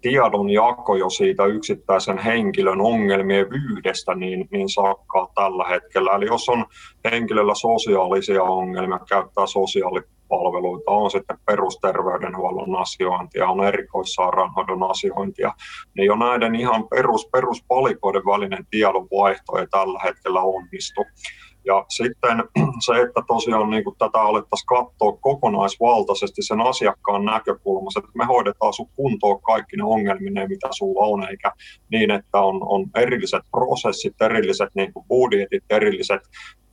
tiedon jako jo siitä yksittäisen henkilön ongelmien vyyhdestä niin, niin sakkaa tällä hetkellä. Eli jos on henkilöllä sosiaalisia ongelmia, käyttää sosiaalipalveluita, on sitten perusterveydenhuollon asiointia, on erikoissairaanhoidon asiointia, niin jo näiden ihan perus, peruspalikoiden välinen tiedonvaihto ei tällä hetkellä onnistu. Ja sitten se, että tosiaan niin kuin tätä alettaisiin katsoa kokonaisvaltaisesti sen asiakkaan näkökulmasta, että me hoidetaan sun kuntoon kaikki ne ongelmine, mitä sulla on, eikä niin, että on, on erilliset prosessit, erilliset niin kuin budjetit, erilliset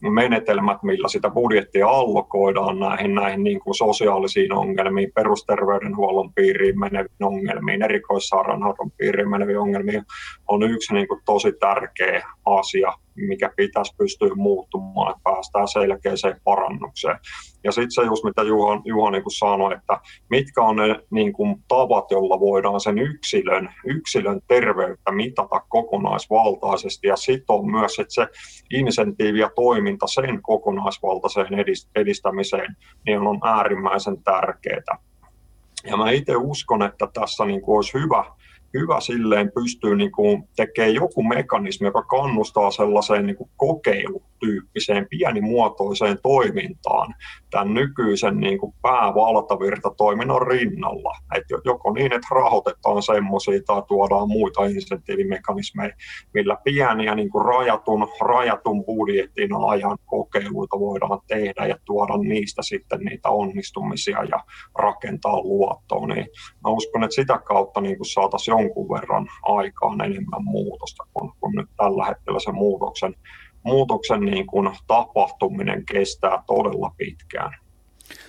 menetelmät, millä sitä budjettia allokoidaan näihin, näihin niin kuin sosiaalisiin ongelmiin, perusterveydenhuollon piiriin meneviin ongelmiin, erikoissairaanhoidon piiriin meneviin ongelmiin, on yksi niin kuin tosi tärkeä asia, mikä pitäisi pystyä muuttumaan, että päästään selkeäseen parannukseen. Ja sitten se just, mitä Juha, Juha niin sanoi, että mitkä on ne niin kuin, tavat, joilla voidaan sen yksilön, yksilön terveyttä mitata kokonaisvaltaisesti ja sitoa myös, että se insentiivi ja toiminta sen kokonaisvaltaiseen edistämiseen niin on äärimmäisen tärkeää. Ja mä itse uskon, että tässä niin kuin olisi hyvä, hyvä silleen pystyy niin tekemään joku mekanismi, joka kannustaa sellaiseen niin kuin kokeilutyyppiseen pienimuotoiseen toimintaan tämän nykyisen niin kuin päävaltavirtatoiminnan rinnalla. Et joko niin, että rahoitetaan semmoisia tai tuodaan muita insentiivimekanismeja, millä pieniä niin kuin rajatun, rajatun budjetin ajan kokeiluita voidaan tehdä ja tuoda niistä sitten niitä onnistumisia ja rakentaa luottoa. Niin mä uskon, että sitä kautta niin kuin saataisiin jonkun verran aikaan enemmän muutosta, kun, kun nyt tällä hetkellä se muutoksen, muutoksen niin kuin tapahtuminen kestää todella pitkään.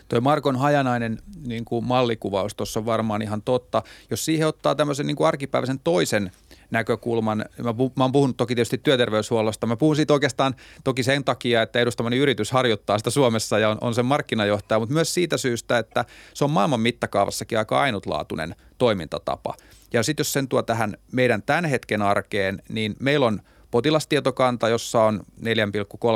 Tuo Markon hajanainen niin kuin mallikuvaus tuossa on varmaan ihan totta. Jos siihen ottaa tämmöisen niin kuin arkipäiväisen toisen näkökulman. Mä, pu, mä oon puhunut toki tietysti työterveyshuollosta. Mä puhun siitä oikeastaan toki sen takia, että edustamani yritys harjoittaa sitä Suomessa ja on, on sen markkinajohtaja, mutta myös siitä syystä, että se on maailman mittakaavassakin aika ainutlaatuinen toimintatapa. Ja sitten jos sen tuo tähän meidän tämän hetken arkeen, niin meillä on potilastietokanta, jossa on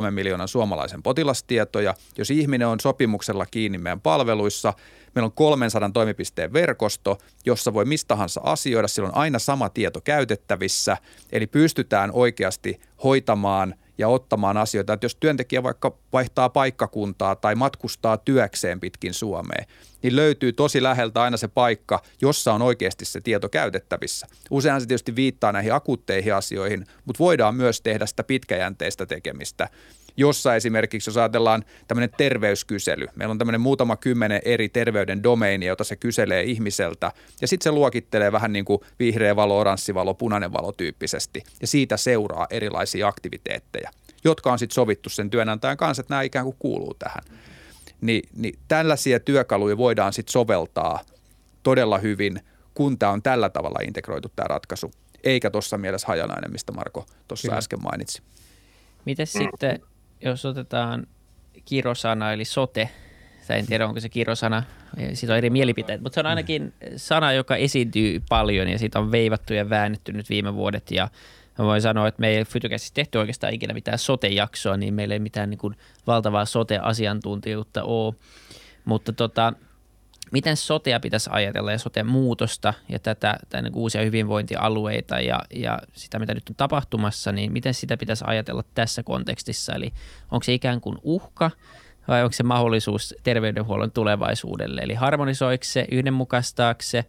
4,3 miljoonan suomalaisen potilastietoja. Jos ihminen on sopimuksella kiinni meidän palveluissa, meillä on 300 toimipisteen verkosto, jossa voi mistahansa asioida. Sillä on aina sama tieto käytettävissä, eli pystytään oikeasti hoitamaan ja ottamaan asioita. Että jos työntekijä vaikka vaihtaa paikkakuntaa tai matkustaa työkseen pitkin Suomeen, niin löytyy tosi läheltä aina se paikka, jossa on oikeasti se tieto käytettävissä. Useinhan se tietysti viittaa näihin akuutteihin asioihin, mutta voidaan myös tehdä sitä pitkäjänteistä tekemistä jossa esimerkiksi, jos ajatellaan tämmöinen terveyskysely, meillä on tämmöinen muutama kymmenen eri terveyden domeinia, jota se kyselee ihmiseltä, ja sitten se luokittelee vähän niin kuin vihreä valo, oranssi valo, punainen valo tyyppisesti, ja siitä seuraa erilaisia aktiviteetteja, jotka on sitten sovittu sen työnantajan kanssa, että nämä ikään kuin kuuluu tähän. Ni, niin tällaisia työkaluja voidaan sitten soveltaa todella hyvin, kun tämä on tällä tavalla integroitu tämä ratkaisu, eikä tuossa mielessä hajanainen, mistä Marko tuossa äsken mainitsi. Miten sitten jos otetaan kirosana eli sote, tai en tiedä onko se kirosana, siitä on eri mielipiteet, mutta se on ainakin sana, joka esiintyy paljon ja siitä on veivattu ja väännetty nyt viime vuodet. Ja mä voin sanoa, että me ei Fytykäsissä tehty oikeastaan ikinä mitään sote-jaksoa, niin meillä ei mitään niin kuin valtavaa sote-asiantuntijuutta ole, mutta tota, miten sotea pitäisi ajatella ja sote-muutosta ja tätä, tätä niin uusia hyvinvointialueita ja, ja sitä, mitä nyt on tapahtumassa, niin miten sitä pitäisi ajatella tässä kontekstissa? Eli onko se ikään kuin uhka vai onko se mahdollisuus terveydenhuollon tulevaisuudelle? Eli harmonisoiko se, yhdenmukaistaako se,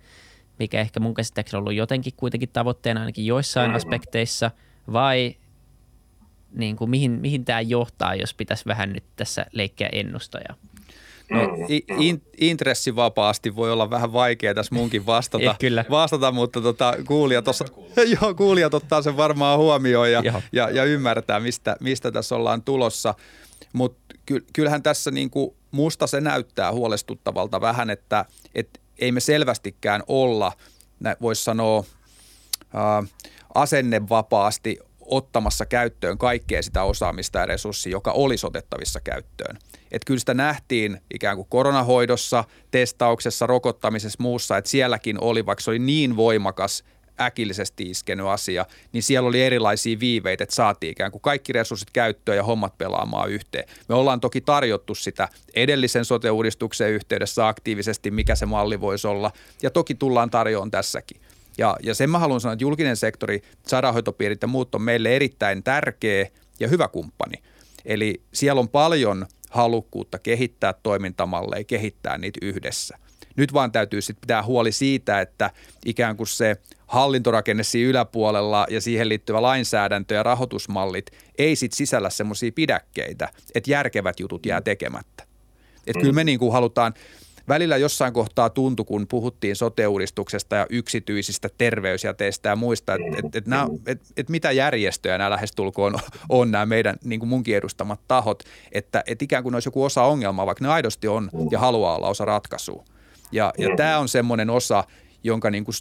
mikä ehkä mun käsittääkseni on ollut jotenkin kuitenkin tavoitteena ainakin joissain mm. aspekteissa, vai niin kuin mihin, mihin tämä johtaa, jos pitäisi vähän nyt tässä leikkiä ennustajaa? No, mm. in, intressivapaasti voi olla vähän vaikea tässä munkin vastata, eh, Kyllä. vastata mutta tota, kuulija tossa, joo, kuulijat ottaa sen varmaan huomioon ja, ja, ja ymmärtää, mistä, mistä tässä ollaan tulossa. Mutta ky, kyllähän tässä niinku, musta se näyttää huolestuttavalta vähän, että et ei me selvästikään olla, voisi sanoa, ää, asennevapaasti ottamassa käyttöön kaikkea sitä osaamista ja resurssia, joka olisi otettavissa käyttöön. Että kyllä sitä nähtiin ikään kuin koronahoidossa, testauksessa, rokottamisessa, muussa, että sielläkin oli, vaikka se oli niin voimakas äkillisesti iskenyt asia, niin siellä oli erilaisia viiveitä, että saatiin ikään kuin kaikki resurssit käyttöön ja hommat pelaamaan yhteen. Me ollaan toki tarjottu sitä edellisen sote-uudistuksen yhteydessä aktiivisesti, mikä se malli voisi olla, ja toki tullaan tarjoamaan tässäkin. Ja, ja sen mä haluan sanoa, että julkinen sektori, sairaanhoitopiirit ja muut on meille erittäin tärkeä ja hyvä kumppani. Eli siellä on paljon halukkuutta kehittää toimintamalleja, kehittää niitä yhdessä. Nyt vaan täytyy sitten pitää huoli siitä, että ikään kuin se hallintorakenne siinä yläpuolella ja siihen liittyvä lainsäädäntö ja rahoitusmallit ei sitten sisällä semmoisia pidäkkeitä, että järkevät jutut jää tekemättä. Että mm. kyllä me niin kuin halutaan, välillä jossain kohtaa tuntui, kun puhuttiin sote-uudistuksesta ja yksityisistä terveysjäteistä ja muista, että et, et, et, et mitä järjestöjä nämä lähestulkoon on, on nämä meidän niin kuin munkin edustamat tahot, että et ikään kuin olisi joku osa ongelmaa, vaikka ne aidosti on ja haluaa olla osa ratkaisua. Ja, ja tämä on semmoinen osa, jonka niin kuin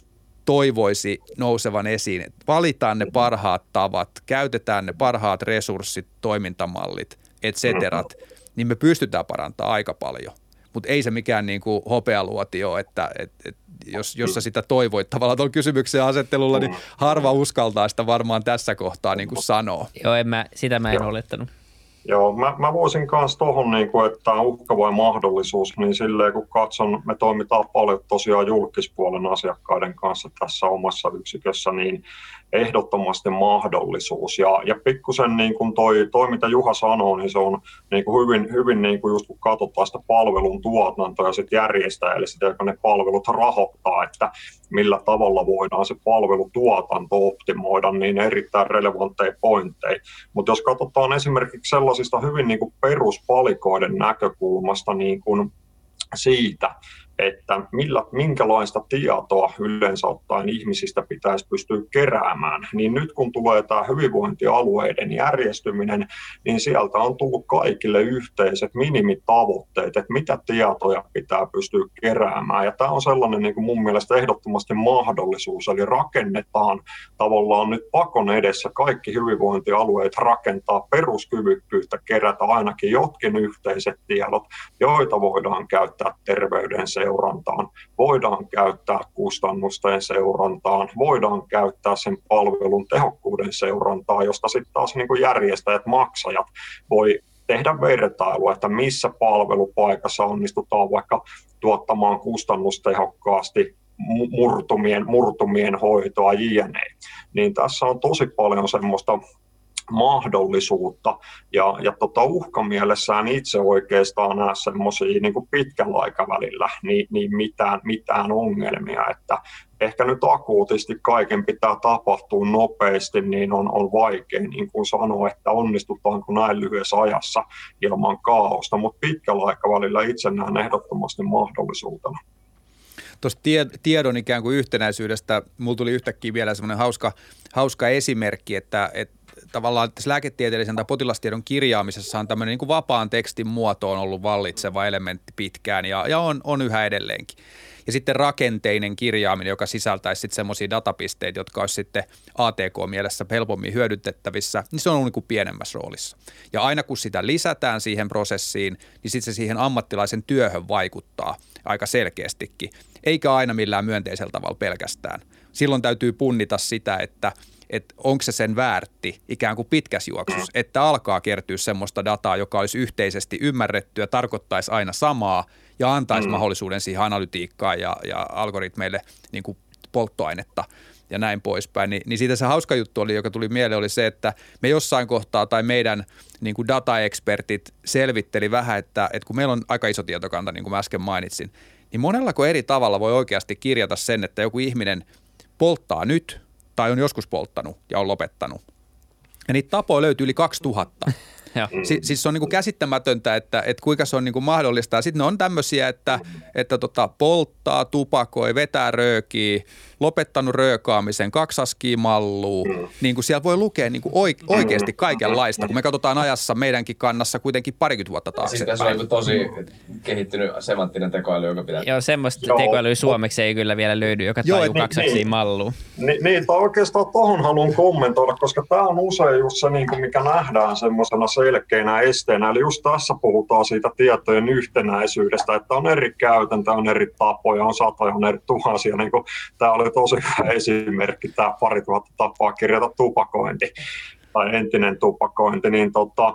toivoisi nousevan esiin. Että valitaan ne parhaat tavat, käytetään ne parhaat resurssit, toimintamallit, et ceterat, niin me pystytään parantamaan aika paljon. Mutta ei se mikään niin kuin hopealuotio, että et, et, jos, jos sä sitä toivoit tavallaan tuolla kysymyksen asettelulla, niin harva uskaltaa sitä varmaan tässä kohtaa niin kuin sanoa. Joo, en mä, sitä mä en Joo. olettanut. Joo, mä, mä voisin myös tuohon, niin että tämä uhka vai mahdollisuus, niin silleen kun katson, me toimitaan paljon tosiaan julkispuolen asiakkaiden kanssa tässä omassa yksikössä, niin ehdottomasti mahdollisuus. Ja, ja pikkusen niin kuin toi, toi, mitä Juha sanoo, niin se on niin kuin hyvin, hyvin niin kuin just kun katsotaan sitä palvelun tuotantoa ja sitten järjestäjälle sitä, joka ne palvelut rahoittaa, että millä tavalla voidaan se palvelutuotanto optimoida, niin erittäin relevantteja pointteja. Mutta jos katsotaan esimerkiksi sellaisista hyvin niin kuin peruspalikoiden näkökulmasta niin kuin siitä, että millä, minkälaista tietoa yleensä ottaen ihmisistä pitäisi pystyä keräämään, niin nyt kun tulee tämä hyvinvointialueiden järjestyminen, niin sieltä on tullut kaikille yhteiset minimitavoitteet, että mitä tietoja pitää pystyä keräämään. Ja tämä on sellainen niin kuin mun mielestä ehdottomasti mahdollisuus, eli rakennetaan tavallaan nyt pakon edessä kaikki hyvinvointialueet rakentaa peruskyvykkyyttä kerätä ainakin jotkin yhteiset tiedot, joita voidaan käyttää terveyden seurantaan, voidaan käyttää kustannusten seurantaan, voidaan käyttää sen palvelun tehokkuuden seurantaan, josta sitten taas niin kuin järjestäjät, maksajat voi tehdä vertailua, että missä palvelupaikassa onnistutaan vaikka tuottamaan kustannustehokkaasti murtumien, murtumien hoitoa jne. Niin tässä on tosi paljon semmoista mahdollisuutta. Ja, ja tota uhkamielessään itse oikeastaan näe semmoisia niin pitkällä aikavälillä niin, niin mitään, mitään ongelmia, että ehkä nyt akuutisti kaiken pitää tapahtua nopeasti, niin on, on vaikea niin kuin sanoa, että onnistutaanko näin lyhyessä ajassa ilman kaaosta, mutta pitkällä aikavälillä itse näen ehdottomasti mahdollisuutena tuosta tiedon ikään kuin yhtenäisyydestä, mulla tuli yhtäkkiä vielä semmoinen hauska, hauska esimerkki, että, että tavallaan tässä lääketieteellisen tai potilastiedon kirjaamisessa on tämmöinen niin kuin vapaan tekstin muoto on ollut vallitseva elementti pitkään ja, ja on, on yhä edelleenkin. Ja sitten rakenteinen kirjaaminen, joka sisältäisi sitten semmoisia datapisteitä, jotka olisi sitten ATK-mielessä helpommin hyödyntettävissä, niin se on niin kuin pienemmässä roolissa. Ja aina kun sitä lisätään siihen prosessiin, niin sitten se siihen ammattilaisen työhön vaikuttaa aika selkeästikin, eikä aina millään myönteisellä tavalla pelkästään. Silloin täytyy punnita sitä, että – että onko se sen väärti ikään kuin pitkässä juoksussa, että alkaa kertyä semmoista dataa, joka olisi yhteisesti ymmärrettyä, tarkoittaisi aina samaa ja antaisi mm. mahdollisuuden siihen analytiikkaan ja, ja algoritmeille niin kuin polttoainetta ja näin poispäin. Ni, niin siitä se hauska juttu oli, joka tuli mieleen, oli se, että me jossain kohtaa tai meidän niin kuin dataekspertit selvitteli vähän, että, että kun meillä on aika iso tietokanta, niin kuin mä äsken mainitsin, niin monellako eri tavalla voi oikeasti kirjata sen, että joku ihminen polttaa nyt tai on joskus polttanut ja on lopettanut. Ja niitä tapoja löytyy yli 2000. Si- siis se on niin kuin käsittämätöntä, että, että kuinka se on niin kuin mahdollista. Sitten ne on tämmöisiä, että, että tota, polttaa, tupakoi, vetää röökiä, lopettanut röökaamisen, kaksi askia malluu. Mm. Niin kuin siellä voi lukea niin kuin oike- oikeasti kaikenlaista, kun me katsotaan ajassa meidänkin kannassa kuitenkin parikymmentä vuotta taakse. Siis se on tosi kehittynyt semanttinen tekoäly, joka pitää... Joo, semmoista Joo. tekoälyä suomeksi ei kyllä vielä löydy, joka tajuu niin, kaksi askia niin, malluu. Niin, niin oikeastaan tuohon haluan kommentoida, koska tämä on usein just se, niin kuin mikä nähdään semmoisena selkeänä esteenä. Eli just tässä puhutaan siitä tietojen yhtenäisyydestä, että on eri käytäntöjä, on eri tapoja, on satoja, on eri tuhansia. Niin kuin, tämä oli tosi hyvä esimerkki, tämä pari tuhatta tapaa kirjata tupakointi tai entinen tupakointi, niin tota,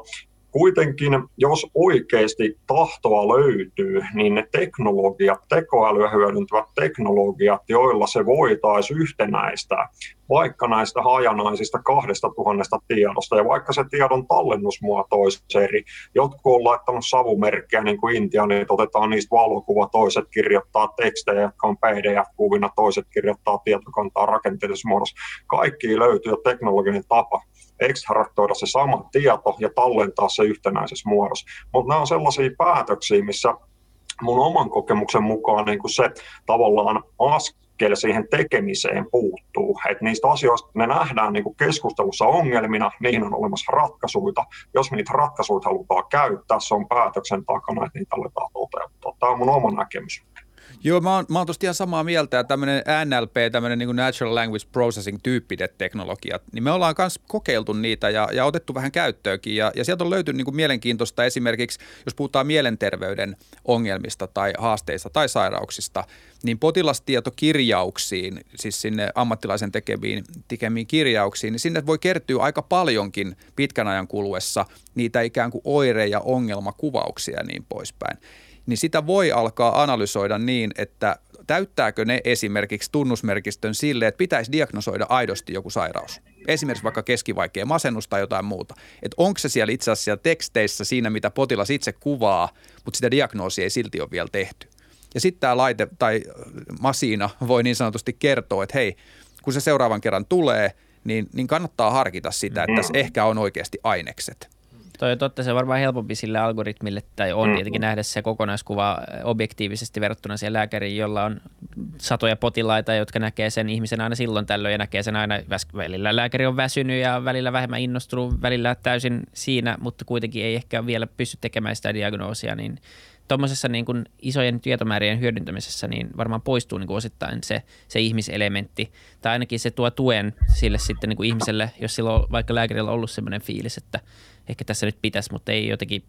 Kuitenkin, jos oikeasti tahtoa löytyy, niin ne teknologiat, tekoälyä hyödyntävät teknologiat, joilla se voitaisiin yhtenäistää, vaikka näistä hajanaisista kahdesta tuhannesta tiedosta, ja vaikka se tiedon tallennusmuoto olisi eri, jotkut on laittanut savumerkkejä, niin kuin Intia, niin otetaan niistä valokuva, toiset kirjoittaa tekstejä, jotka on PDF-kuvina, toiset kirjoittaa tietokantaa rakenteellisessa muodossa. Kaikki löytyy jo teknologinen tapa ekstraktoida se sama tieto ja tallentaa se yhtenäisessä muodossa. Mutta nämä on sellaisia päätöksiä, missä mun oman kokemuksen mukaan niin kuin se tavallaan askel siihen tekemiseen puuttuu. Et niistä asioista me nähdään niin keskustelussa ongelmina, niihin on olemassa ratkaisuja. Jos me niitä ratkaisuja halutaan käyttää, se on päätöksen takana, että niitä aletaan toteuttaa. Tämä on mun oma näkemys. Joo, mä oon, mä oon tosta ihan samaa mieltä, että tämmöinen NLP, tämmöinen niin Natural Language Processing tyyppiset teknologiat, niin me ollaan myös kokeiltu niitä ja, ja otettu vähän käyttöönkin ja, ja sieltä on löytynyt niin mielenkiintoista esimerkiksi, jos puhutaan mielenterveyden ongelmista tai haasteista tai sairauksista, niin potilastietokirjauksiin, siis sinne ammattilaisen tekemiin, tekemiin kirjauksiin, niin sinne voi kertyä aika paljonkin pitkän ajan kuluessa niitä ikään kuin oire- ja ongelmakuvauksia ja niin poispäin niin sitä voi alkaa analysoida niin, että täyttääkö ne esimerkiksi tunnusmerkistön sille, että pitäisi diagnosoida aidosti joku sairaus. Esimerkiksi vaikka keskivaikea masennus tai jotain muuta. Että onko se siellä itse asiassa teksteissä siinä, mitä potilas itse kuvaa, mutta sitä diagnoosia ei silti ole vielä tehty. Ja sitten tämä laite tai masina voi niin sanotusti kertoa, että hei, kun se seuraavan kerran tulee, niin, niin kannattaa harkita sitä, että tässä ehkä on oikeasti ainekset. Toi on totta, se on varmaan helpompi sille algoritmille, tai on mm. tietenkin nähdä se kokonaiskuva objektiivisesti verrattuna siihen lääkäriin, jolla on satoja potilaita, jotka näkee sen ihmisen aina silloin tällöin ja näkee sen aina, välillä lääkäri on väsynyt ja välillä vähemmän innostunut, välillä täysin siinä, mutta kuitenkin ei ehkä vielä pysty tekemään sitä diagnoosia, niin tuommoisessa niin kuin isojen tietomäärien hyödyntämisessä niin varmaan poistuu niin kuin osittain se, se ihmiselementti, tai ainakin se tuo tuen sille sitten niin kuin ihmiselle, jos silloin vaikka lääkärillä on ollut sellainen fiilis, että ehkä tässä nyt pitäisi, mutta ei jotenkin,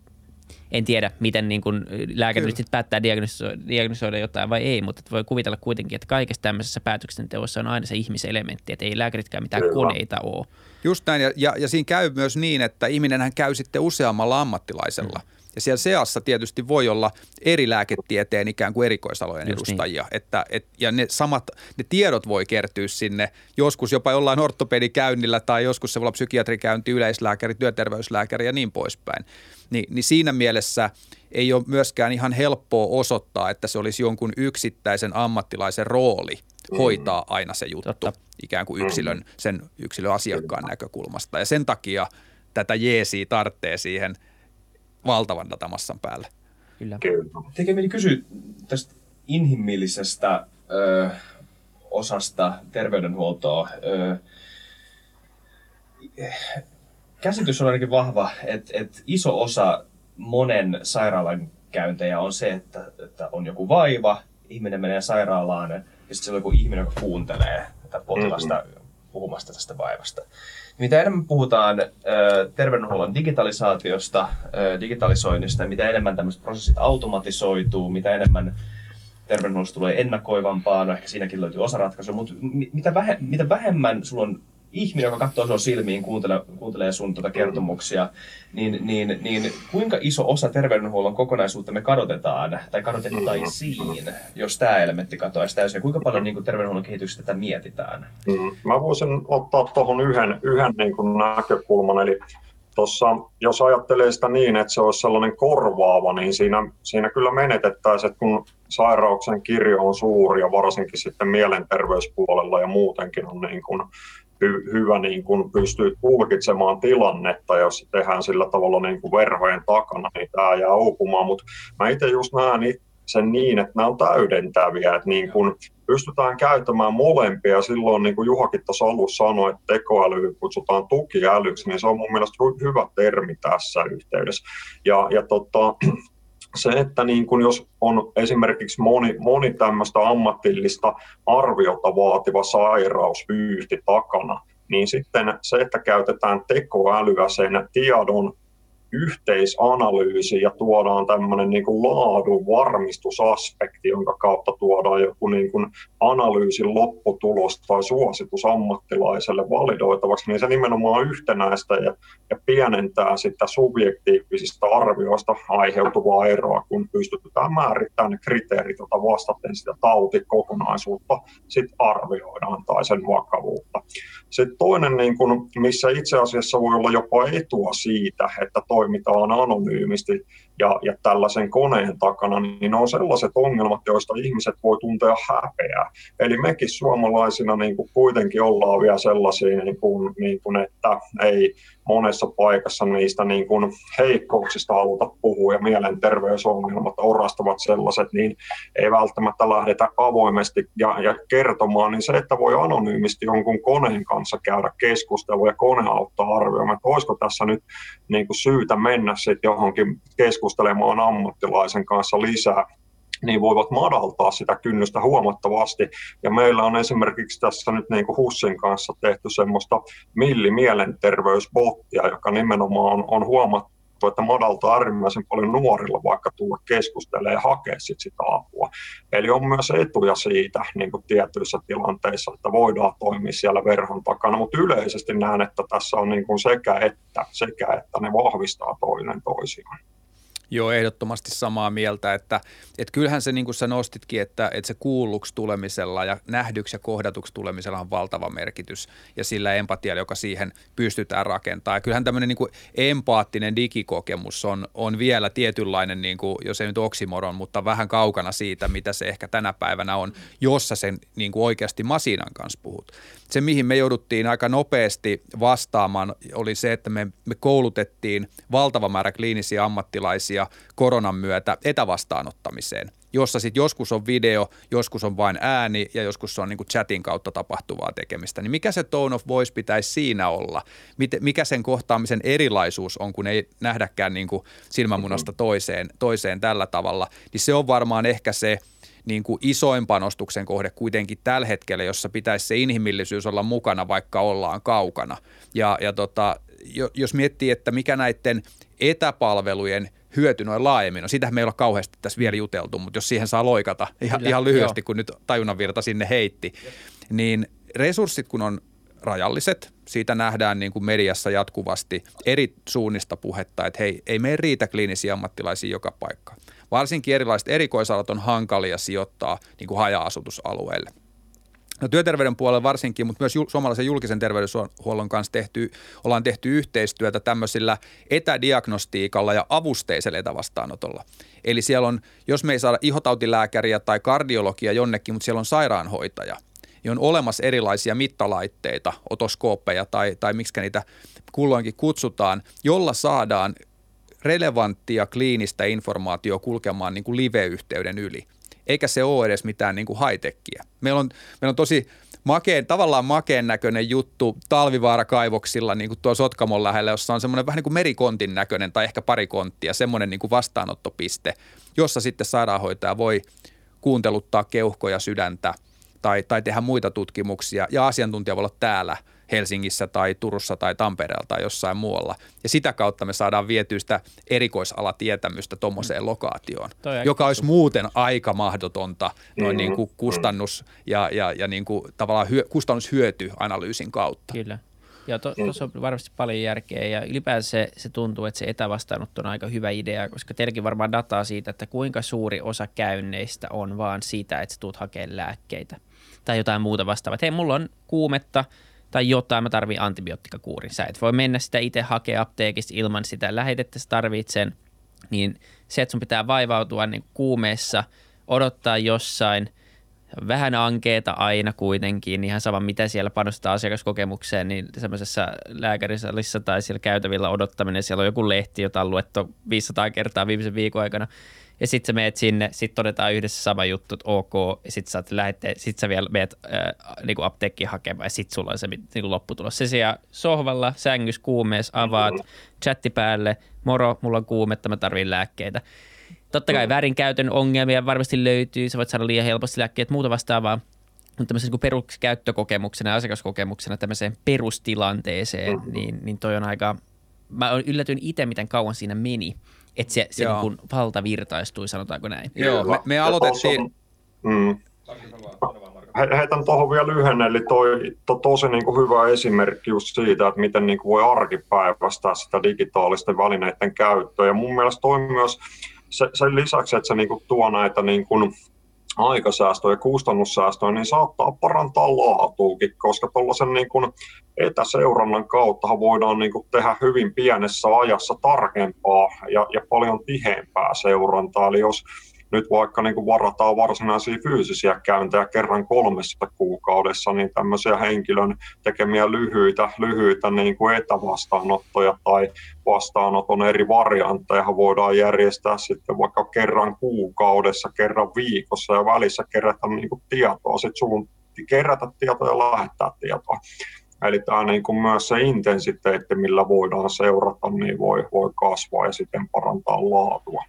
en tiedä, miten niin kuin lääkäri sitten päättää diagnosoida, diagnosoida jotain vai ei, mutta voi kuvitella kuitenkin, että kaikessa tämmöisessä päätöksenteossa on aina se ihmiselementti, että ei lääkäritkään mitään Kyllä. koneita ole. Just näin, ja, ja, ja siinä käy myös niin, että ihminenhän käy sitten useammalla ammattilaisella. Mm ja siellä seassa tietysti voi olla eri lääketieteen ikään kuin erikoisalojen Just niin. edustajia. Niin. Että, et, ja ne samat, ne tiedot voi kertyä sinne joskus jopa jollain ortopedikäynnillä tai joskus se voi olla psykiatrikäynti, yleislääkäri, työterveyslääkäri ja niin poispäin. Ni, niin siinä mielessä ei ole myöskään ihan helppoa osoittaa, että se olisi jonkun yksittäisen ammattilaisen rooli hoitaa aina se juttu Totta. ikään kuin yksilön, sen yksilön asiakkaan näkökulmasta. Ja sen takia tätä jeesiä tarvitsee siihen – valtavan datamassan päälle. Kyllä. Tekee mieli kysyä tästä inhimillisestä ö, osasta terveydenhuoltoa. Ö, käsitys on ainakin vahva, että, että iso osa monen sairaalan käyntejä on se, että, että on joku vaiva, ihminen menee sairaalaan ja sitten siellä on joku ihminen, joka kuuntelee tätä potilasta mm-hmm. puhumasta tästä vaivasta. Mitä enemmän puhutaan terveydenhuollon digitalisaatiosta, digitalisoinnista, mitä enemmän tämmöiset prosessit automatisoituu, mitä enemmän terveydenhuollosta tulee ennakoivampaa, no ehkä siinäkin löytyy osaratkaisu, mutta mitä, mitä vähemmän sulla on ihminen, joka katsoo sinua silmiin, kuuntelee, kuuntelee sun tuota kertomuksia, niin, niin, niin kuinka iso osa terveydenhuollon kokonaisuutta me kadotetaan tai kadotettaisiin, jos tämä elementti katoaisi täysin? Ja kuinka paljon niin kuin terveydenhuollon kehityksestä tätä mietitään? Mm. Mä voisin ottaa tuohon yhden, yhden niin kuin näkökulman, eli Tossa, jos ajattelee sitä niin, että se olisi sellainen korvaava, niin siinä, siinä kyllä menetettäisiin, että kun sairauksen kirjo on suuri ja varsinkin sitten mielenterveyspuolella ja muutenkin on niin kuin hy, hyvä niin kuin pystyy tulkitsemaan tilannetta, jos tehdään sillä tavalla niin kuin verhojen takana, niin tämä jää uupumaan. Mutta mä itse just näen sen niin, että nämä on täydentäviä, että niin kuin pystytään käyttämään molempia. Silloin, niin kuin Juhakin tuossa alussa sanoi, että tekoäly kutsutaan tukiälyksi, niin se on mun mielestä hyvä termi tässä yhteydessä. Ja, ja tota, se, että niin kun jos on esimerkiksi moni, moni tämmöistä ammatillista arviota vaativa sairausvyyhti takana, niin sitten se, että käytetään tekoälyä sen tiedon yhteisanalyysi ja tuodaan tämmöinen niin laadun varmistusaspekti, jonka kautta tuodaan joku niin kuin analyysin lopputulos tai suositus ammattilaiselle validoitavaksi, niin se nimenomaan yhtenäistä ja, ja pienentää sitä subjektiivisista arvioista aiheutuvaa eroa, kun pystytään määrittämään ne kriteerit, joita vastaten sitä tautikokonaisuutta sit arvioidaan tai sen vakavuutta. Sitten toinen, niin kun, missä itse asiassa voi olla jopa etua siitä, että toimitaan anonyymisti ja, ja tällaisen koneen takana, niin ne on sellaiset ongelmat, joista ihmiset voi tuntea häpeää. Eli mekin suomalaisina niin kuin kuitenkin ollaan vielä sellaisia, niin kuin, niin kuin, että ei monessa paikassa niistä niin kuin heikkouksista haluta puhua ja mielenterveysongelmat orastavat sellaiset, niin ei välttämättä lähdetä avoimesti ja, ja kertomaan, niin se, että voi anonyymisti jonkun koneen kanssa käydä keskustelua ja kone auttaa arvioimaan, että olisiko tässä nyt niin kuin syytä mennä sitten johonkin keskustelemaan ammattilaisen kanssa lisää, niin voivat madaltaa sitä kynnystä huomattavasti. Ja meillä on esimerkiksi tässä nyt niin kuin Hussin kanssa tehty semmoista millimielenterveysbottia, joka nimenomaan on, on huomattu, että madaltaa äärimmäisen paljon nuorilla vaikka tulla keskustelemaan ja hakea sit sitä apua. Eli on myös etuja siitä niin kuin tietyissä tilanteissa, että voidaan toimia siellä verhon takana, mutta yleisesti näen, että tässä on niin kuin sekä että, sekä että ne vahvistaa toinen toisiaan. Joo, ehdottomasti samaa mieltä, että, että kyllähän se niin kuin sä nostitkin, että, että se kuulluksi tulemisella ja nähdyksi ja kohdatuksi tulemisella on valtava merkitys ja sillä empatialla, joka siihen pystytään rakentamaan. Ja kyllähän tämmöinen niin kuin empaattinen digikokemus on, on vielä tietynlainen, niin kuin, jos ei nyt oksimoron, mutta vähän kaukana siitä, mitä se ehkä tänä päivänä on, jossa sen niin kuin oikeasti masinan kanssa puhut. Se, mihin me jouduttiin aika nopeasti vastaamaan, oli se, että me, me koulutettiin valtava määrä kliinisiä ammattilaisia muutoksia koronan myötä etävastaanottamiseen, jossa sitten joskus on video, joskus on vain ääni ja joskus on niin kuin chatin kautta tapahtuvaa tekemistä. Niin mikä se tone of voice pitäisi siinä olla? Mikä sen kohtaamisen erilaisuus on, kun ei nähdäkään niin kuin silmämunasta toiseen, toiseen tällä tavalla? Niin se on varmaan ehkä se – niin kuin isoin panostuksen kohde kuitenkin tällä hetkellä, jossa pitäisi se inhimillisyys olla mukana, vaikka ollaan kaukana. Ja, ja tota, jos miettii, että mikä näiden etäpalvelujen hyöty noin laajemmin. No sitähän me ei kauheasti tässä vielä juteltu, mutta jos siihen saa loikata ihan, ihan lyhyesti, joo. kun nyt tajunnanvirta sinne heitti, niin resurssit kun on rajalliset, siitä nähdään niin kuin mediassa jatkuvasti eri suunnista puhetta, että hei, ei meidän riitä kliinisiä ammattilaisia joka paikka. Varsinkin erilaiset erikoisalat on hankalia sijoittaa niin kuin haja-asutusalueelle. No työterveyden puolella varsinkin, mutta myös suomalaisen julkisen terveydenhuollon kanssa tehty, ollaan tehty yhteistyötä tämmöisillä etädiagnostiikalla ja avusteisella etävastaanotolla. Eli siellä on, jos me ei saada ihotautilääkäriä tai kardiologia jonnekin, mutta siellä on sairaanhoitaja, niin on olemassa erilaisia mittalaitteita, otoskooppeja tai, tai miksi niitä kulloinkin kutsutaan, jolla saadaan relevanttia kliinistä informaatiota kulkemaan niin kuin live-yhteyden yli – eikä se ole edes mitään niin kuin high-techia. Meillä on, meillä on tosi makeen, tavallaan makeen näköinen juttu talvivaarakaivoksilla niin kuin tuo Sotkamon lähellä, jossa on semmoinen vähän niin kuin merikontin näköinen tai ehkä pari konttia, semmoinen niin kuin vastaanottopiste, jossa sitten sairaanhoitaja voi kuunteluttaa keuhkoja, sydäntä tai, tai tehdä muita tutkimuksia ja asiantuntija voi olla täällä – Helsingissä tai Turussa tai Tampereella tai jossain muualla. Ja sitä kautta me saadaan vietyä sitä erikoisalatietämystä tuommoiseen mm. lokaatioon, joka olisi muuten aika mahdotonta noin mm-hmm. niin kuin kustannus- ja, ja, ja niin kuin tavallaan hyö, kustannushyötyanalyysin kautta. Kyllä. Ja tuossa to, on varmasti paljon järkeä ja ylipäänsä se, se tuntuu, että se etävastaanotto on aika hyvä idea, koska teilläkin varmaan dataa siitä, että kuinka suuri osa käynneistä on vaan siitä, että sä tuut hakemaan lääkkeitä tai jotain muuta vastaavaa. Hei, mulla on kuumetta, tai jotain, mä tarvitsen antibioottikakuurin. Sä et voi mennä sitä itse hakea apteekista ilman sitä lähetettä, sä tarvitset sen. Niin se, että sun pitää vaivautua niin kuumeessa, odottaa jossain, vähän ankeeta aina kuitenkin, ihan sama mitä siellä panostaa asiakaskokemukseen, niin semmoisessa lääkärisalissa tai siellä käytävillä odottaminen, siellä on joku lehti, jota on luettu 500 kertaa viimeisen viikon aikana – ja sitten sä meet sinne, sitten todetaan yhdessä sama juttu, että ok, ja sitten sä, lähette, sit sä vielä meet äh, niinku apteekkiin hakemaan, ja sitten sulla on se niinku lopputulos. Se siellä sohvalla, sängys, kuumeessa, avaat, chatti päälle, moro, mulla on kuumetta, mä tarvin lääkkeitä. Totta kai väärinkäytön ongelmia varmasti löytyy, sä voit saada liian helposti lääkkeet, muuta vastaavaa, mutta tämmöisen niin peruskäyttökokemuksena ja asiakaskokemuksena tämmöiseen perustilanteeseen, mm-hmm. niin, niin toi on aika mä yllätyin itse, miten kauan siinä meni, että se, se niin kuin valtavirtaistui, sanotaanko näin. Joo, me, me aloitettiin, Mm. He- Heitän tuohon vielä lyhyen, eli toi to, tosi niin kuin hyvä esimerkki just siitä, että miten niin kuin voi arkipäivästää sitä digitaalisten välineiden käyttöä. Ja mun mielestä toi myös se, sen lisäksi, että se niin kuin tuo näitä niin kuin aikasäästöjä ja kustannussäästöjä, niin saattaa parantaa laatuukin, koska tuollaisen niin kuin etäseurannan kautta voidaan niin kuin tehdä hyvin pienessä ajassa tarkempaa ja, ja paljon tiheämpää seurantaa. Eli jos nyt vaikka niin kuin varataan varsinaisia fyysisiä käyntejä kerran kolmessa kuukaudessa, niin tämmöisiä henkilön tekemiä lyhyitä, lyhyitä niin kuin etävastaanottoja tai vastaanoton eri variantteja voidaan järjestää sitten vaikka kerran kuukaudessa, kerran viikossa ja välissä kerätä niin kuin tietoa, sit suun, kerätä tietoa ja lähettää tietoa. Eli tämä niin kuin myös se intensiteetti, millä voidaan seurata, niin voi, voi kasvaa ja sitten parantaa laatua.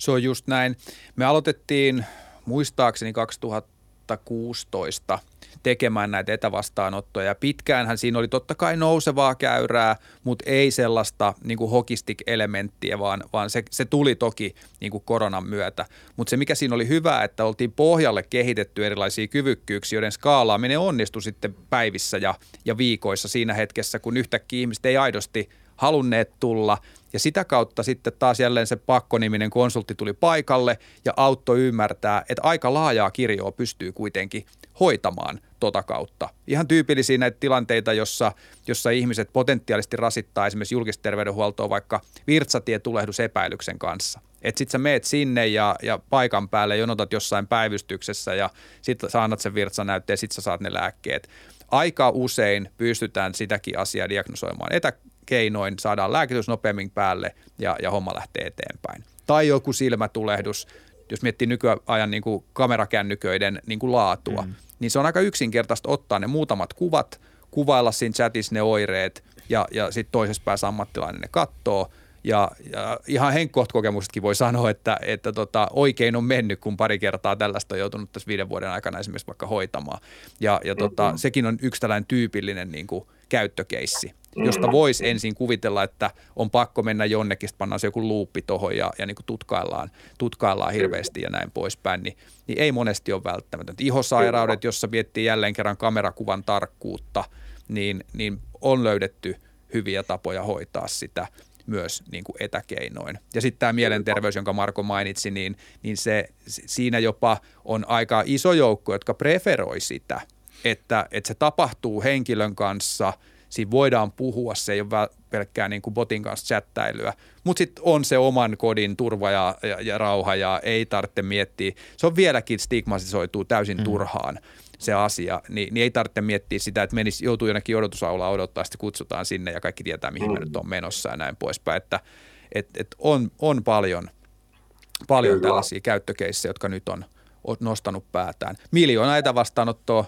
Se on just näin. Me aloitettiin muistaakseni 2016 tekemään näitä etävastaanottoja. Ja pitkäänhän siinä oli totta kai nousevaa käyrää, mutta ei sellaista niin kuin hockeystick-elementtiä, vaan, vaan se, se tuli toki niin kuin koronan myötä. Mutta se mikä siinä oli hyvä, että oltiin pohjalle kehitetty erilaisia kyvykkyyksiä, joiden skaalaaminen onnistui sitten päivissä ja, ja viikoissa siinä hetkessä, kun yhtäkkiä ihmiset ei aidosti halunneet tulla. Ja sitä kautta sitten taas jälleen se pakkoniminen konsultti tuli paikalle ja auttoi ymmärtää, että aika laajaa kirjoa pystyy kuitenkin hoitamaan tota kautta. Ihan tyypillisiä näitä tilanteita, jossa, jossa ihmiset potentiaalisesti rasittaa esimerkiksi julkista terveydenhuoltoa vaikka virtsatietulehdus-epäilyksen kanssa. Että sit sä meet sinne ja, ja paikan päälle jonotat jossain päivystyksessä ja sitten sä annat sen virtsanäytteen ja sit sä saat ne lääkkeet. Aika usein pystytään sitäkin asiaa diagnosoimaan etäkeinoin, saadaan lääkitys nopeammin päälle ja, ja homma lähtee eteenpäin. Tai joku silmätulehdus, jos miettii nykyajan niin kuin kamerakännyköiden niin kuin laatua, mm. niin se on aika yksinkertaista ottaa ne muutamat kuvat, kuvailla siinä chatissa ne oireet ja, ja sitten toisessa päässä ammattilainen ne kattoo. Ja, ja ihan henkkohtakokemustakin voi sanoa, että, että tota, oikein on mennyt, kun pari kertaa tällaista on joutunut tässä viiden vuoden aikana esimerkiksi vaikka hoitamaan. Ja, ja tota, mm-hmm. sekin on yksi tällainen tyypillinen niin kuin, käyttökeissi, josta voisi ensin kuvitella, että on pakko mennä jonnekin, sitten pannaan se joku luuppi tuohon ja, ja niin kuin tutkaillaan, tutkaillaan hirveästi ja näin poispäin, niin, niin ei monesti ole välttämätöntä. Ihosairaudet, jossa miettii jälleen kerran kamerakuvan tarkkuutta, niin, niin on löydetty hyviä tapoja hoitaa sitä myös niin kuin etäkeinoin. Ja sitten tämä mielenterveys, jonka Marko mainitsi, niin, niin se, siinä jopa on aika iso joukko, jotka preferoi sitä, että, että se tapahtuu henkilön kanssa, siinä voidaan puhua, se ei ole pelkkää niin kuin botin kanssa chattailyä, mutta sitten on se oman kodin turva ja, ja, ja rauha ja ei tarvitse miettiä, se on vieläkin stigmatisoituu täysin mm. turhaan se asia, niin, niin ei tarvitse miettiä sitä, että menisi, joutuu jonnekin odotusaulaan odottaa, sitten kutsutaan sinne ja kaikki tietää, mihin mm. mä nyt on menossa ja näin poispäin, että et, et on, on paljon, paljon Kyllä. tällaisia käyttökeissejä, jotka nyt on, nostanut päätään. Miljoona näitä vastaanottoa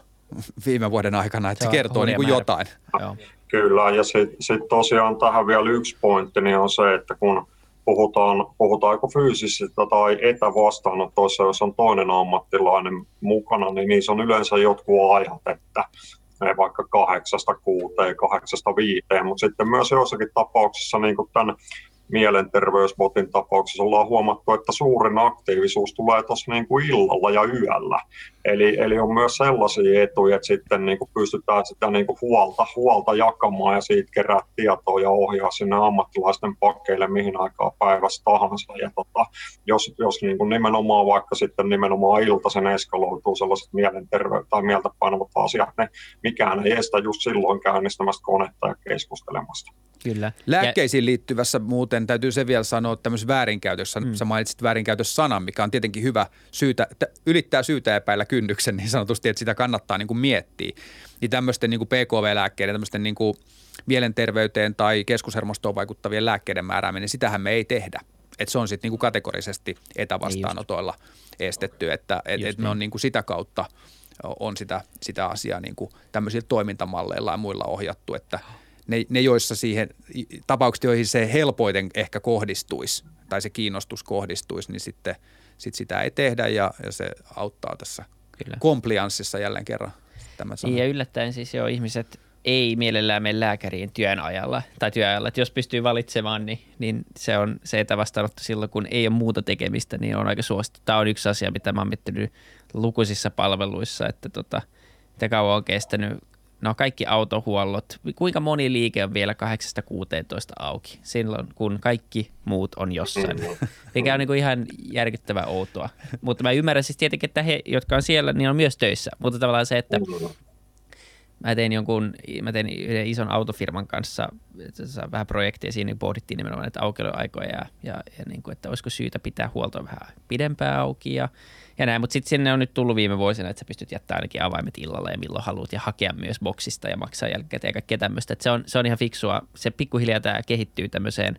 viime vuoden aikana, että se, Se kertoo niin kuin jotain. Joo. Kyllä, ja sitten sit tosiaan tähän vielä yksi pointti, niin on se, että kun puhutaan, puhutaanko fyysisistä tai etävastaanotoissa, jos on toinen ammattilainen mukana, niin niissä on yleensä jotkut ajat, että vaikka kahdeksasta kuuteen, kahdeksasta viiteen, mutta sitten myös joissakin tapauksissa, niin kuin tämän mielenterveysbotin tapauksessa ollaan huomattu, että suurin aktiivisuus tulee tuossa niin illalla ja yöllä. Eli, eli on myös sellaisia etuja, että sitten niin kuin pystytään sitä niin kuin huolta, huolta jakamaan ja siitä kerää tietoa ja ohjaa sinne ammattilaisten pakkeille mihin aikaa päivästä tahansa. Ja tota, jos, jos niin kuin nimenomaan vaikka sitten nimenomaan iltaisen eskaloituu sellaiset mielenterveyttä tai mieltä painavat asiat, niin mikään ei estä just silloin käynnistämästä konetta ja keskustelemasta. Kyllä. Lääkkeisiin liittyvässä muuten täytyy se vielä sanoa että tämmöisessä väärinkäytössä. Mm. Sä mainitsit väärinkäytössanan, mikä on tietenkin hyvä syytä, ylittää syytä epäillä kynnyksen niin sanotusti, että sitä kannattaa niin kuin miettiä. Niin tämmöisten niin kuin PKV-lääkkeiden, tämmöisten niin kuin mielenterveyteen tai keskushermostoon vaikuttavien lääkkeiden määrääminen, sitähän me ei tehdä. Et se on sitten niin kuin kategorisesti etävastaanotoilla estetty, että et, et me on niin kuin sitä kautta on sitä, sitä asiaa niin kuin tämmöisillä toimintamalleilla ja muilla ohjattu, että ne, ne joissa siihen, tapaukset, joihin se helpoiten ehkä kohdistuisi tai se kiinnostus kohdistuisi, niin sitten sit sitä ei tehdä ja, ja se auttaa tässä Kyllä. komplianssissa jälleen kerran. Niin ja yllättäen siis jo ihmiset ei mielellään mene lääkäriin työn ajalla tai työajalla. Että jos pystyy valitsemaan, niin, niin se on se etävastaanotto silloin, kun ei ole muuta tekemistä, niin on aika suosittu. Tämä on yksi asia, mitä mä oon miettinyt lukuisissa palveluissa, että tota, mitä kauan on kestänyt no kaikki autohuollot, kuinka moni liike on vielä 8-16 auki? Silloin, kun kaikki muut on jossain, mikä on niin kuin ihan järkyttävän outoa. Mutta mä ymmärrän siis tietenkin, että he, jotka on siellä, niin on myös töissä, mutta tavallaan se, että mä tein jonkun, mä tein yhden ison autofirman kanssa vähän projektia, siinä pohdittiin nimenomaan näitä aukioloaikoja ja, ja, ja niin kuin, että olisiko syytä pitää huolta vähän pidempään auki ja ja näin, mutta sitten sinne on nyt tullut viime vuosina, että sä pystyt jättämään ainakin avaimet illalla ja milloin haluat ja hakea myös boksista ja maksaa jälkikäteen ja kaikkea tämmöistä. se on, se on ihan fiksua. Se pikkuhiljaa tämä kehittyy tämmöiseen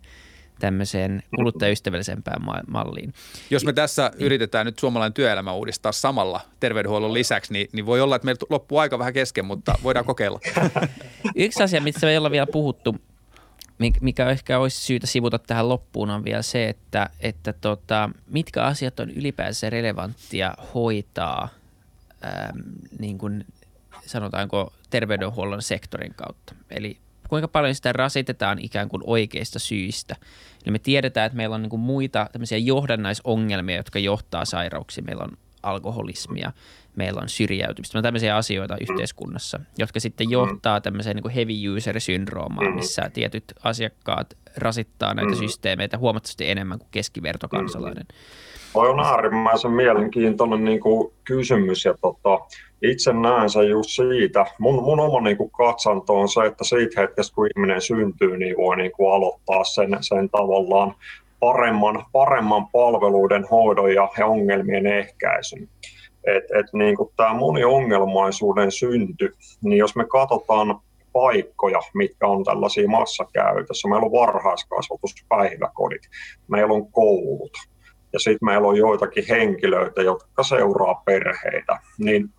tämmöiseen kuluttajaystävällisempään malliin. Jos me tässä niin. yritetään nyt suomalainen työelämä uudistaa samalla terveydenhuollon lisäksi, niin, niin voi olla, että meillä loppuu aika vähän kesken, mutta voidaan kokeilla. Yksi asia, mistä me ei olla vielä puhuttu, mikä ehkä olisi syytä sivuta tähän loppuun on vielä se, että, että tota, mitkä asiat on ylipäänsä relevanttia hoitaa äm, niin kuin sanotaanko terveydenhuollon sektorin kautta. Eli kuinka paljon sitä rasitetaan ikään kuin oikeista syistä. Eli me tiedetään, että meillä on niin kuin muita tämmöisiä johdannaisongelmia, jotka johtaa sairauksiin. Meillä on alkoholismia, meillä on syrjäytymistä, on tämmöisiä asioita yhteiskunnassa, jotka sitten johtaa tämmöiseen niin kuin heavy user syndroomaan, missä tietyt asiakkaat rasittaa näitä systeemeitä huomattavasti enemmän kuin keskivertokansalainen. Toi on äärimmäisen mielenkiintoinen niin kuin kysymys ja tota, itse näen sen just siitä, mun, mun oma niin kuin katsanto on se, että siitä hetkestä kun ihminen syntyy, niin voi niin kuin aloittaa sen, sen tavallaan paremman, paremman palveluiden hoidon ja, ongelmien ehkäisyn. Et, et niin tämä moniongelmaisuuden synty, niin jos me katsotaan paikkoja, mitkä on tällaisia massakäytössä, meillä on varhaiskasvatuspäiväkodit, meillä on koulut, ja sitten meillä on joitakin henkilöitä, jotka seuraa perheitä, niin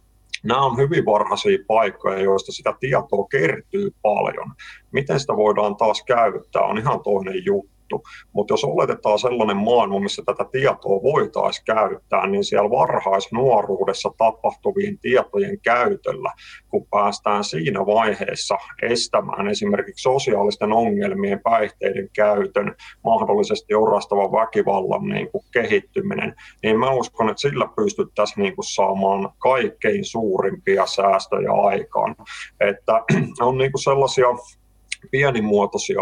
nämä on hyvin varhaisia paikkoja, joista sitä tietoa kertyy paljon. Miten sitä voidaan taas käyttää, on ihan toinen juttu juttu. Mutta jos oletetaan sellainen maailma, missä tätä tietoa voitaisiin käyttää, niin siellä varhaisnuoruudessa tapahtuvien tietojen käytöllä, kun päästään siinä vaiheessa estämään esimerkiksi sosiaalisten ongelmien, päihteiden käytön, mahdollisesti orastavan väkivallan niin kuin kehittyminen, niin mä uskon, että sillä pystyttäisiin niin kuin saamaan kaikkein suurimpia säästöjä aikaan. Että on niin kuin sellaisia pienimuotoisia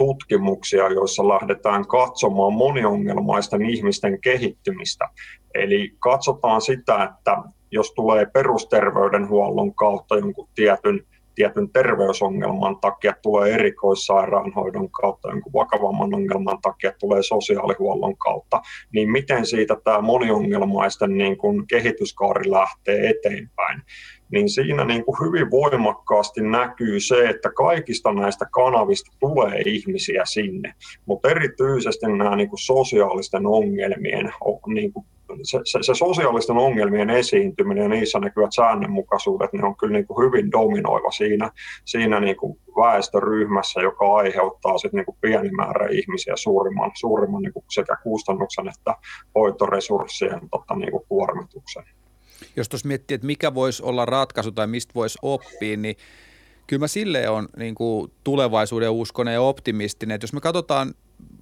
tutkimuksia, joissa lähdetään katsomaan moniongelmaisten ihmisten kehittymistä. Eli katsotaan sitä, että jos tulee perusterveydenhuollon kautta jonkun tietyn, tietyn terveysongelman takia, tulee erikoissairaanhoidon kautta, jonkun vakavamman ongelman takia tulee sosiaalihuollon kautta, niin miten siitä tämä moniongelmaisten niin kuin kehityskaari lähtee eteenpäin niin siinä niin kuin hyvin voimakkaasti näkyy se, että kaikista näistä kanavista tulee ihmisiä sinne, mutta erityisesti nämä niin kuin sosiaalisten ongelmien niin kuin se, se, se sosiaalisten ongelmien esiintyminen ja niissä näkyvät säännönmukaisuudet, ne on kyllä niin kuin hyvin dominoiva siinä, siinä niin kuin väestöryhmässä, joka aiheuttaa sit niin kuin pieni määrä ihmisiä suurimman, suurimman niin kuin sekä kustannuksen että hoitoresurssien tota, niin kuin kuormituksen jos tuossa miettii, että mikä voisi olla ratkaisu tai mistä voisi oppia, niin kyllä mä silleen on niin kuin tulevaisuuden uskonen ja optimistinen, että jos me katsotaan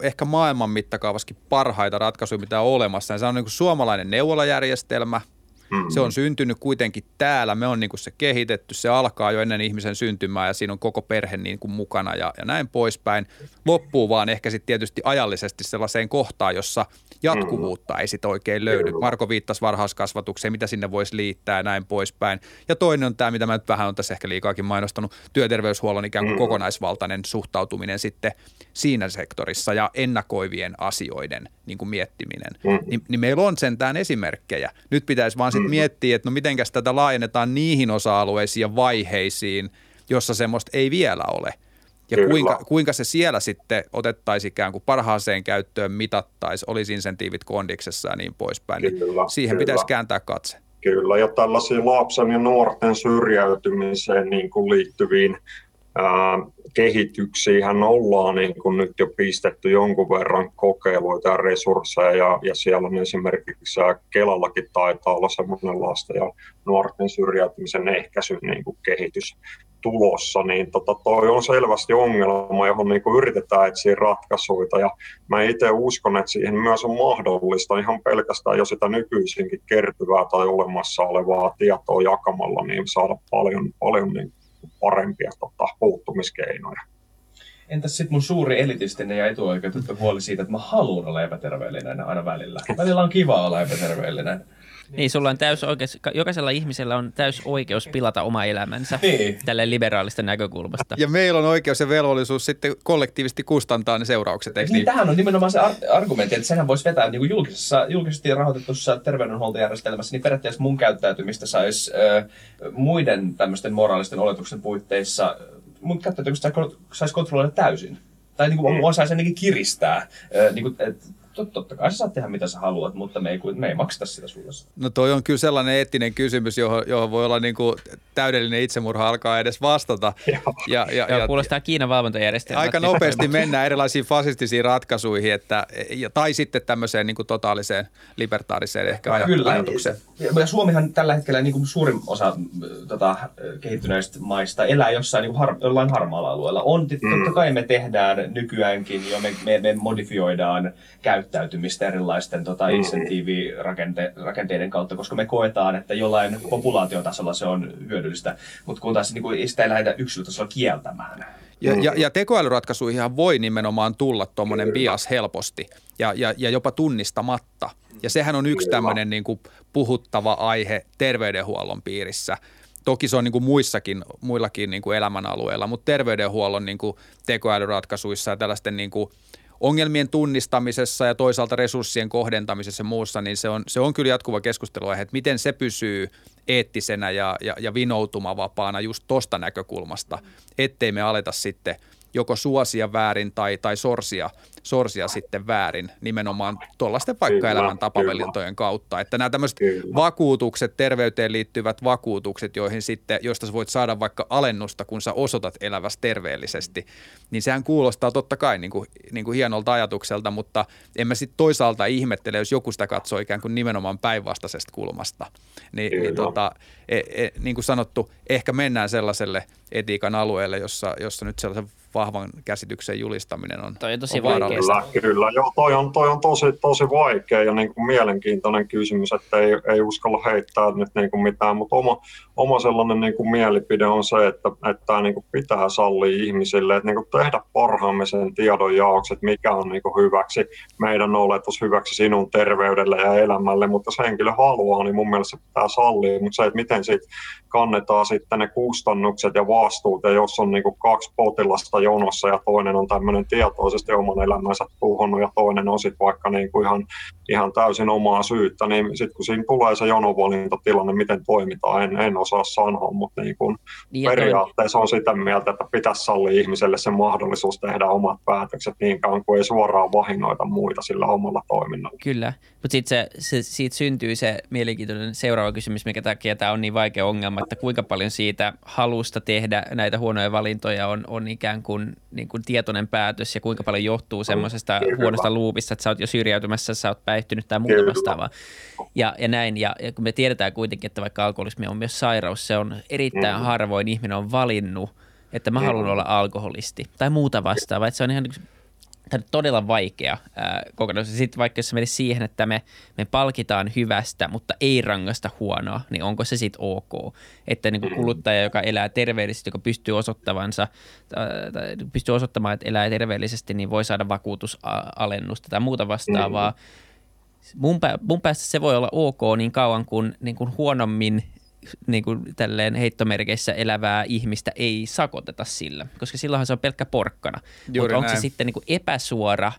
ehkä maailman mittakaavaskin parhaita ratkaisuja, mitä on olemassa, niin se on niin kuin suomalainen neuvolajärjestelmä – Mm-hmm. Se on syntynyt kuitenkin täällä, me on niin kuin se kehitetty, se alkaa jo ennen ihmisen syntymää ja siinä on koko perhe niin kuin mukana ja, ja näin poispäin. Loppuu vaan ehkä sitten tietysti ajallisesti sellaiseen kohtaan, jossa jatkuvuutta ei sitten oikein löydy. Marko viittasi varhaiskasvatukseen, mitä sinne voisi liittää ja näin poispäin. Ja toinen on tämä, mitä mä nyt vähän on tässä ehkä liikaakin mainostanut, työterveyshuollon ikään kuin kokonaisvaltainen suhtautuminen sitten siinä sektorissa ja ennakoivien asioiden niin kuin miettiminen. Ni, niin meillä on sentään esimerkkejä. Nyt pitäisi vaan sitten miettiä, että no mitenkäs tätä laajennetaan niihin osa-alueisiin ja vaiheisiin, jossa semmoista ei vielä ole. Ja kuinka, kuinka se siellä sitten otettaisiin ikään kuin parhaaseen käyttöön, mitattaisiin, olisi insentiivit kondiksessa ja niin poispäin. Niin kyllä, siihen kyllä. pitäisi kääntää katse. Kyllä, ja tällaisiin lapsen ja nuorten syrjäytymiseen niin kuin liittyviin kehityksiin ollaan niin kuin nyt jo pistetty jonkun verran kokeiluita ja resursseja ja, ja siellä on esimerkiksi Kelallakin taitaa olla semmoinen lasten ja nuorten syrjäytymisen ehkäisyn niin kuin kehitys tulossa, niin tota, toi on selvästi ongelma, johon niin kuin yritetään etsiä ratkaisuja. Ja mä itse uskon, että siihen myös on mahdollista ihan pelkästään jo sitä nykyisinkin kertyvää tai olemassa olevaa tietoa jakamalla, niin saada paljon, paljon niin parempia tota, puuttumiskeinoja. Entäs sitten mun suuri elitistinen ja etuoikeutettu huoli siitä, että mä haluan olla epäterveellinen aina välillä. Välillä on kiva olla epäterveellinen. Niin, sulla on täys oikeus, jokaisella ihmisellä on täys oikeus pilata oma elämänsä niin. tälle liberaalista näkökulmasta. Ja meillä on oikeus ja velvollisuus sitten kollektiivisesti kustantaa ne seuraukset, eikö niin? niin? Tähän on nimenomaan se ar- argumentti, että sehän voisi vetää niin kuin julkisessa, julkisesti rahoitetussa terveydenhuoltojärjestelmässä, niin periaatteessa mun käyttäytymistä saisi äh, muiden tämmöisten moraalisten oletuksen puitteissa, mun käyttäytymistä saisi kontrolloida täysin. Tai niin kuin, mm. saisi ainakin kiristää. Äh, niin kuin, totta kai sä saat tehdä mitä sä haluat, mutta me ei, me ei makseta sitä sulle. No toi on kyllä sellainen eettinen kysymys, johon, johon voi olla niin kuin täydellinen itsemurha alkaa edes vastata. Ja, ja, ja, ja, kuulostaa Kiinan valvontajärjestelmä. Aika nopeasti mennään erilaisiin fasistisiin ratkaisuihin, että, tai sitten tämmöiseen niin kuin totaaliseen libertaariseen ehkä Kyllä. ajatukseen. Ja Suomihan tällä hetkellä niin kuin suurin osa tota, kehittyneistä maista elää jossain niin kuin har, jollain harmaalla alueella. On, mm. totta kai me tehdään nykyäänkin jo, me, me, me modifioidaan käyttäytymistä erilaisten tota, mm. insentiivirakenteiden kautta, koska me koetaan, että jollain populaatiotasolla se on hyödyllistä, mutta kun taas niin kuin, sitä ei lähdetä yksilötasolla kieltämään. Ja, ja, ja tekoälyratkaisuihin voi nimenomaan tulla tuommoinen bias helposti ja, ja, ja jopa tunnistamatta. Ja sehän on yksi tämmöinen niin kuin puhuttava aihe terveydenhuollon piirissä. Toki se on niin kuin muissakin, muillakin niin kuin elämänalueilla, mutta terveydenhuollon niin kuin tekoälyratkaisuissa ja tällaisten niin kuin ongelmien tunnistamisessa ja toisaalta resurssien kohdentamisessa ja muussa, niin se on, se on kyllä jatkuva keskusteluaihe, että miten se pysyy eettisenä ja, ja, ja vinoutumavapaana just tuosta näkökulmasta, ettei me aleta sitten joko suosia väärin tai, tai sorsia – sorsia sitten väärin nimenomaan tuollaisten vaikka elämäntapavelintojen kautta. Että nämä tämmöiset vakuutukset, terveyteen liittyvät vakuutukset, joihin sitten, joista sä voit saada vaikka alennusta, kun sä osoitat elävässä terveellisesti, niin sehän kuulostaa totta kai niin kuin, niin kuin hienolta ajatukselta, mutta en mä sitten toisaalta ihmettele, jos joku sitä katsoo ikään kuin nimenomaan päinvastaisesta kulmasta. Ni, niin, tota, e, e, niin kuin sanottu, ehkä mennään sellaiselle etiikan alueelle, jossa, jossa nyt sellaisen vahvan käsityksen julistaminen on, toi on tosi on Kyllä, kyllä. Joo, toi on, toi on tosi, tosi vaikea ja niin kuin mielenkiintoinen kysymys, että ei, ei uskalla heittää nyt niin kuin mitään, mutta oma, oma sellainen niin kuin mielipide on se, että, että tämä niin kuin pitää sallia ihmisille, että niin kuin tehdä parhaamme sen tiedon jaoksi, että mikä on niin kuin hyväksi meidän oletus, hyväksi sinun terveydelle ja elämälle, mutta se henkilö haluaa, niin mun mielestä se pitää sallia, mutta se, että miten siitä kannetaan sitten ne kustannukset ja vastuut, ja jos on niin kuin kaksi potilasta jonossa ja toinen on tämmöinen tietoisesti oman elämänsä tuhonnut ja toinen on sitten vaikka niin kuin ihan, ihan täysin omaa syyttä, niin sitten kun siinä tulee se jonovalintatilanne, miten toimitaan, en, en osaa sanoa, mutta niin kuin periaatteessa on sitä mieltä, että pitäisi sallia ihmiselle se mahdollisuus tehdä omat päätökset niin kauan kuin ei suoraan vahingoita muita sillä omalla toiminnalla. Kyllä, mutta sitten se, se, siitä syntyy se mielenkiintoinen seuraava kysymys, mikä takia tämä on niin vaikea ongelma, että kuinka paljon siitä halusta tehdä näitä huonoja valintoja on, on ikään kuin, niin kuin tietoinen päätös ja kuinka paljon johtuu semmoisesta huonosta luupista, että sä oot jo syrjäytymässä, sä oot päihtynyt tai muuta vastaavaa. Ja, ja näin, ja, ja kun me tiedetään kuitenkin, että vaikka alkoholismi on myös sairaus, se on erittäin mm. harvoin ihminen on valinnut, että mä haluan olla alkoholisti tai muuta vastaavaa. Että se on ihan tämä on todella vaikea ää, kokonaisuus. Sitten vaikka jos se menisi siihen, että me, me palkitaan hyvästä, mutta ei rangasta huonoa, niin onko se sitten ok? Että niin kuin kuluttaja, joka elää terveellisesti, joka pystyy osoittavansa, tai pystyy osoittamaan, että elää terveellisesti, niin voi saada vakuutusalennusta tai muuta vastaavaa. Mun, pää, mun päästä se voi olla ok niin kauan kuin, niin kuin huonommin niin kuin tälleen heittomerkeissä elävää ihmistä ei sakoteta sillä, koska silloinhan se on pelkkä porkkana. Mutta onko se sitten niin kuin epäsuora,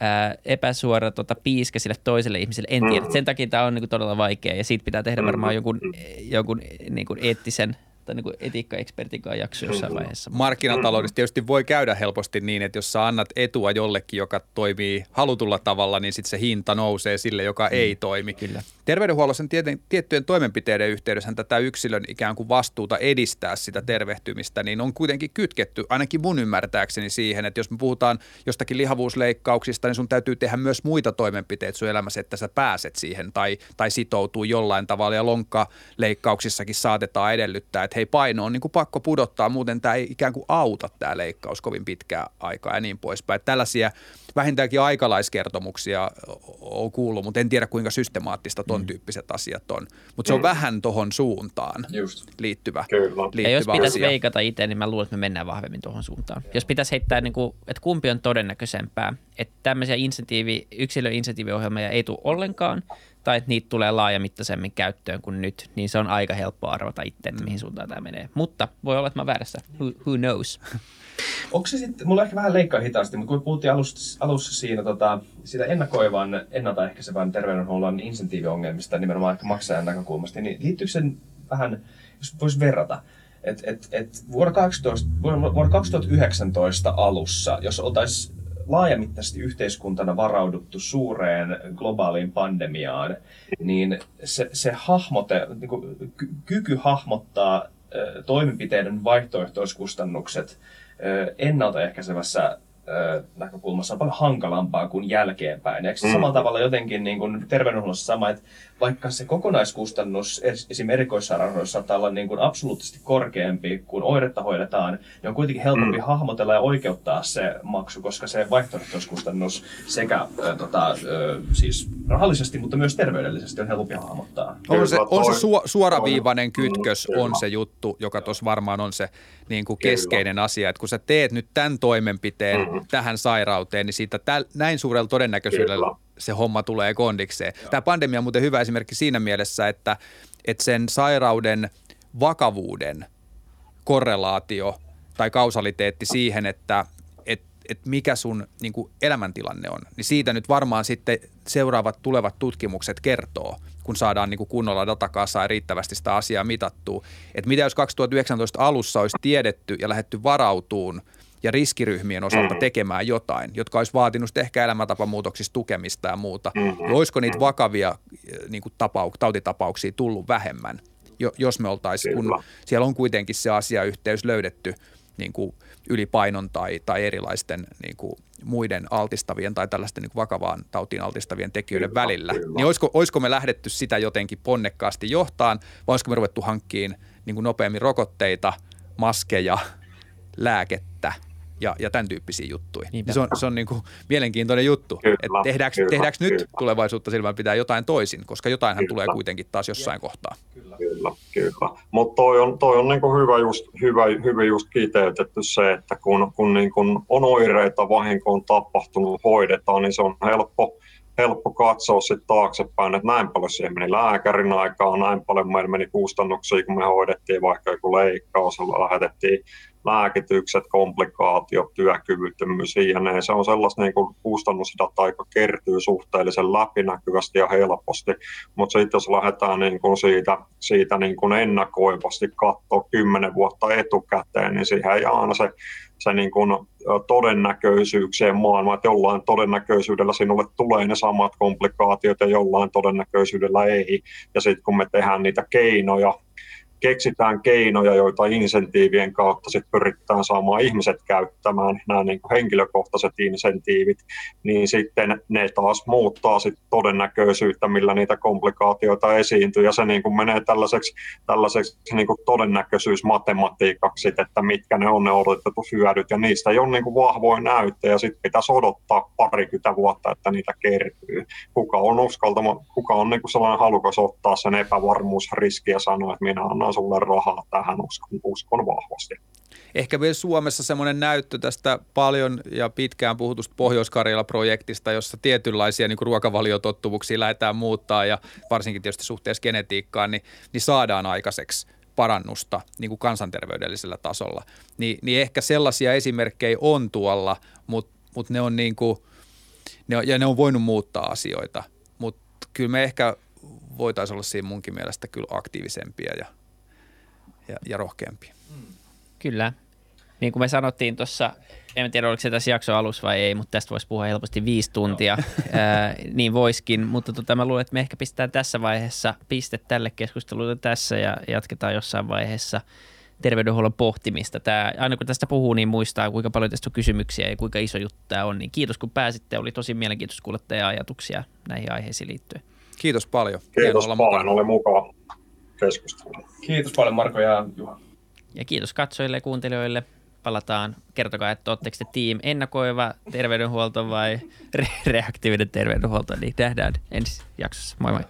ää, epäsuora tota, piiska sille toiselle ihmiselle, en tiedä. Mm. Sen takia tämä on niin kuin todella vaikea ja siitä pitää tehdä varmaan jonkun, jonkun niin kuin eettisen – tai niin etiikkaekspertin kanssa jakso jossain vaiheessa. Markkinataloudessa tietysti voi käydä helposti niin, että jos sä annat etua jollekin, joka toimii halutulla tavalla, niin sitten se hinta nousee sille, joka mm. ei toimi. Kyllä. Terveydenhuollossa tieten, tiettyjen toimenpiteiden yhteydessä tätä yksilön ikään kuin vastuuta edistää sitä tervehtymistä, niin on kuitenkin kytketty ainakin mun ymmärtääkseni siihen, että jos me puhutaan jostakin lihavuusleikkauksista, niin sun täytyy tehdä myös muita toimenpiteitä sun elämässä, että sä pääset siihen tai, tai sitoutuu jollain tavalla. Ja lonkkaleikkauksissakin saatetaan edellyttää, että hei paino on niin kuin pakko pudottaa, muuten tämä ei ikään kuin auta tämä leikkaus kovin pitkää aikaa ja niin poispäin. Että tällaisia vähintäänkin aikalaiskertomuksia on kuullut, mutta en tiedä kuinka systemaattista ton mm. tyyppiset asiat on. Mutta se on mm. vähän tuohon suuntaan Just. liittyvä, liittyvä Ja jos pitäisi asia. veikata itse, niin mä luulen, että me mennään vahvemmin tuohon suuntaan. Jos pitäisi heittää, niin kuin, että kumpi on todennäköisempää, että tämmöisiä insentiivi, yksilöinsentiiviohjelmia ei tule ollenkaan, tai että niitä tulee laajamittaisemmin käyttöön kuin nyt, niin se on aika helppo arvata itse, että mihin suuntaan tämä menee. Mutta voi olla, että mä väärässä. Who, who knows? Onko se sitten, mulla ehkä vähän leikkaa hitaasti, mutta kun puhuttiin alussa, alussa siinä tota, sitä ennakoivan, ennaltaehkäisevän terveydenhuollon insentiiviongelmista nimenomaan ehkä maksajan näkökulmasta, niin liittyykö sen vähän, jos voisi verrata, että et, et vuonna, 12, vuonna 2019 alussa, jos oltaisiin laajamittaisesti yhteiskuntana varauduttu suureen globaaliin pandemiaan, niin se, se hahmote, niin kuin, kyky hahmottaa toimenpiteiden vaihtoehtoiskustannukset ennaltaehkäisevässä näkökulmassa on paljon hankalampaa kuin jälkeenpäin. Eikö mm. samalla tavalla jotenkin niin kuin terveydenhuollossa sama, että vaikka se kokonaiskustannus esimerkiksi erikoissairaanhoidossa saattaa olla niin kuin absoluuttisesti korkeampi, kuin oiretta hoidetaan, niin on kuitenkin helpompi mm. hahmotella ja oikeuttaa se maksu, koska se vaihtoehtoiskustannus sekä äh, tota, äh, siis rahallisesti, mutta myös terveydellisesti on helpompi hahmottaa. On se, on se su, suoraviivainen kytkös, on se juttu, joka tuossa varmaan on se niin kuin keskeinen asia, että kun sä teet nyt tämän toimenpiteen mm-hmm. tähän sairauteen, niin siitä täl, näin suurella todennäköisyydellä Kyllä. Se homma tulee kondikseen. Joo. Tämä pandemia on muuten hyvä esimerkki siinä mielessä, että, että sen sairauden vakavuuden korrelaatio tai kausaliteetti siihen, että et, et mikä sun niin kuin elämäntilanne on, niin siitä nyt varmaan sitten seuraavat tulevat tutkimukset kertoo, kun saadaan niin kuin kunnolla datakassaa ja riittävästi sitä asiaa mitattua. Että mitä jos 2019 alussa olisi tiedetty ja lähetty varautuun ja riskiryhmien osalta mm. tekemään jotain, jotka olisi vaatinut ehkä elämäntapamuutoksista tukemista ja muuta. Mm. Ja olisiko niitä vakavia niin kuin tapau- tautitapauksia tullut vähemmän, jos me oltaisiin, kun siellä on kuitenkin se asiayhteys löydetty niin kuin ylipainon tai, tai erilaisten niin kuin muiden altistavien tai tällaisten niin vakavaan tautiin altistavien tekijöiden kyllä, välillä. Kyllä. Niin olisiko, olisiko me lähdetty sitä jotenkin ponnekkaasti johtaan vai olisiko me ruvettu hankkiin niin kuin nopeammin rokotteita, maskeja, lääkettä – ja, ja tämän tyyppisiä juttuja. Niin se on, se on niin kuin mielenkiintoinen juttu, kyllä, että tehdäänkö, kyllä, tehdäänkö kyllä. nyt tulevaisuutta silmään pitää jotain toisin, koska jotainhan kyllä. tulee kuitenkin taas jossain ja. kohtaa. Kyllä, kyllä. kyllä. Mutta toi on, toi on niin kuin hyvä, just, hyvä, hyvä just kiteytetty se, että kun, kun niin kuin on oireita, vahinko on tapahtunut, hoidetaan, niin se on helppo, helppo katsoa sitten taaksepäin, että näin paljon siihen meni lääkärin aikaa, näin paljon meillä meni kustannuksia, kun me hoidettiin vaikka joku leikkaus, lähetettiin lääkitykset, komplikaatiot, työkyvyttömyys, jne. Se on sellaista niin kuin kustannusdata, joka kertyy suhteellisen läpinäkyvästi ja helposti, mutta sitten jos lähdetään niin kuin siitä, siitä niin kuin ennakoivasti katsoa kymmenen vuotta etukäteen, niin siihen ei aina se, se niin kuin todennäköisyyksien maailma, että jollain todennäköisyydellä sinulle tulee ne samat komplikaatiot ja jollain todennäköisyydellä ei. Ja sitten kun me tehdään niitä keinoja, keksitään keinoja, joita insentiivien kautta sit pyritään saamaan ihmiset käyttämään, nämä niin kuin henkilökohtaiset insentiivit, niin sitten ne taas muuttaa sit todennäköisyyttä, millä niitä komplikaatioita esiintyy, ja se niin kuin menee tällaiseksi, tällaiseksi niin kuin todennäköisyysmatematiikaksi, että mitkä ne on ne odotetut hyödyt, ja niistä ei ole niin kuin vahvoin näyttö, ja sitten pitäisi odottaa parikymmentä vuotta, että niitä kertyy. Kuka on uskaltama, kuka on niin kuin sellainen halukas ottaa sen epävarmuusriski ja sanoa, että minä annan antaa sulle rahaa tähän, uskon, uskon vahvasti. Ehkä vielä Suomessa semmoinen näyttö tästä paljon ja pitkään puhutusta pohjois projektista jossa tietynlaisia niin ruokavaliotottumuksia lähdetään muuttaa ja varsinkin tietysti suhteessa genetiikkaan, niin, niin saadaan aikaiseksi parannusta niin kuin kansanterveydellisellä tasolla. Ni, niin ehkä sellaisia esimerkkejä on tuolla, mutta mut ne on niin kuin, ne on, ja ne on voinut muuttaa asioita, mutta kyllä me ehkä voitaisiin olla siinä munkin mielestä kyllä aktiivisempia ja ja, ja rohkeampia. Kyllä. Niin kuin me sanottiin tuossa, en tiedä oliko se tässä jakso alussa vai ei, mutta tästä voisi puhua helposti viisi tuntia, ää, niin voiskin. Mutta tota, mä luulen, että me ehkä pistetään tässä vaiheessa piste tälle keskustelulle tässä ja jatketaan jossain vaiheessa terveydenhuollon pohtimista. Tämä, aina kun tästä puhuu, niin muistaa, kuinka paljon tästä on kysymyksiä ja kuinka iso juttu tämä on. Niin kiitos kun pääsitte. Oli tosi mielenkiintoista kuulla teidän ajatuksia näihin aiheisiin liittyen. Kiitos paljon. Hieno Kiitos olla paljon, mukana. oli mukava keskustella. Kiitos paljon Marko ja Juha. Ja kiitos katsojille ja kuuntelijoille. Palataan. Kertokaa, että oletteko te team ennakoiva terveydenhuolto vai re- reaktiivinen terveydenhuolto. Niin nähdään ensi jaksossa. Moi moi.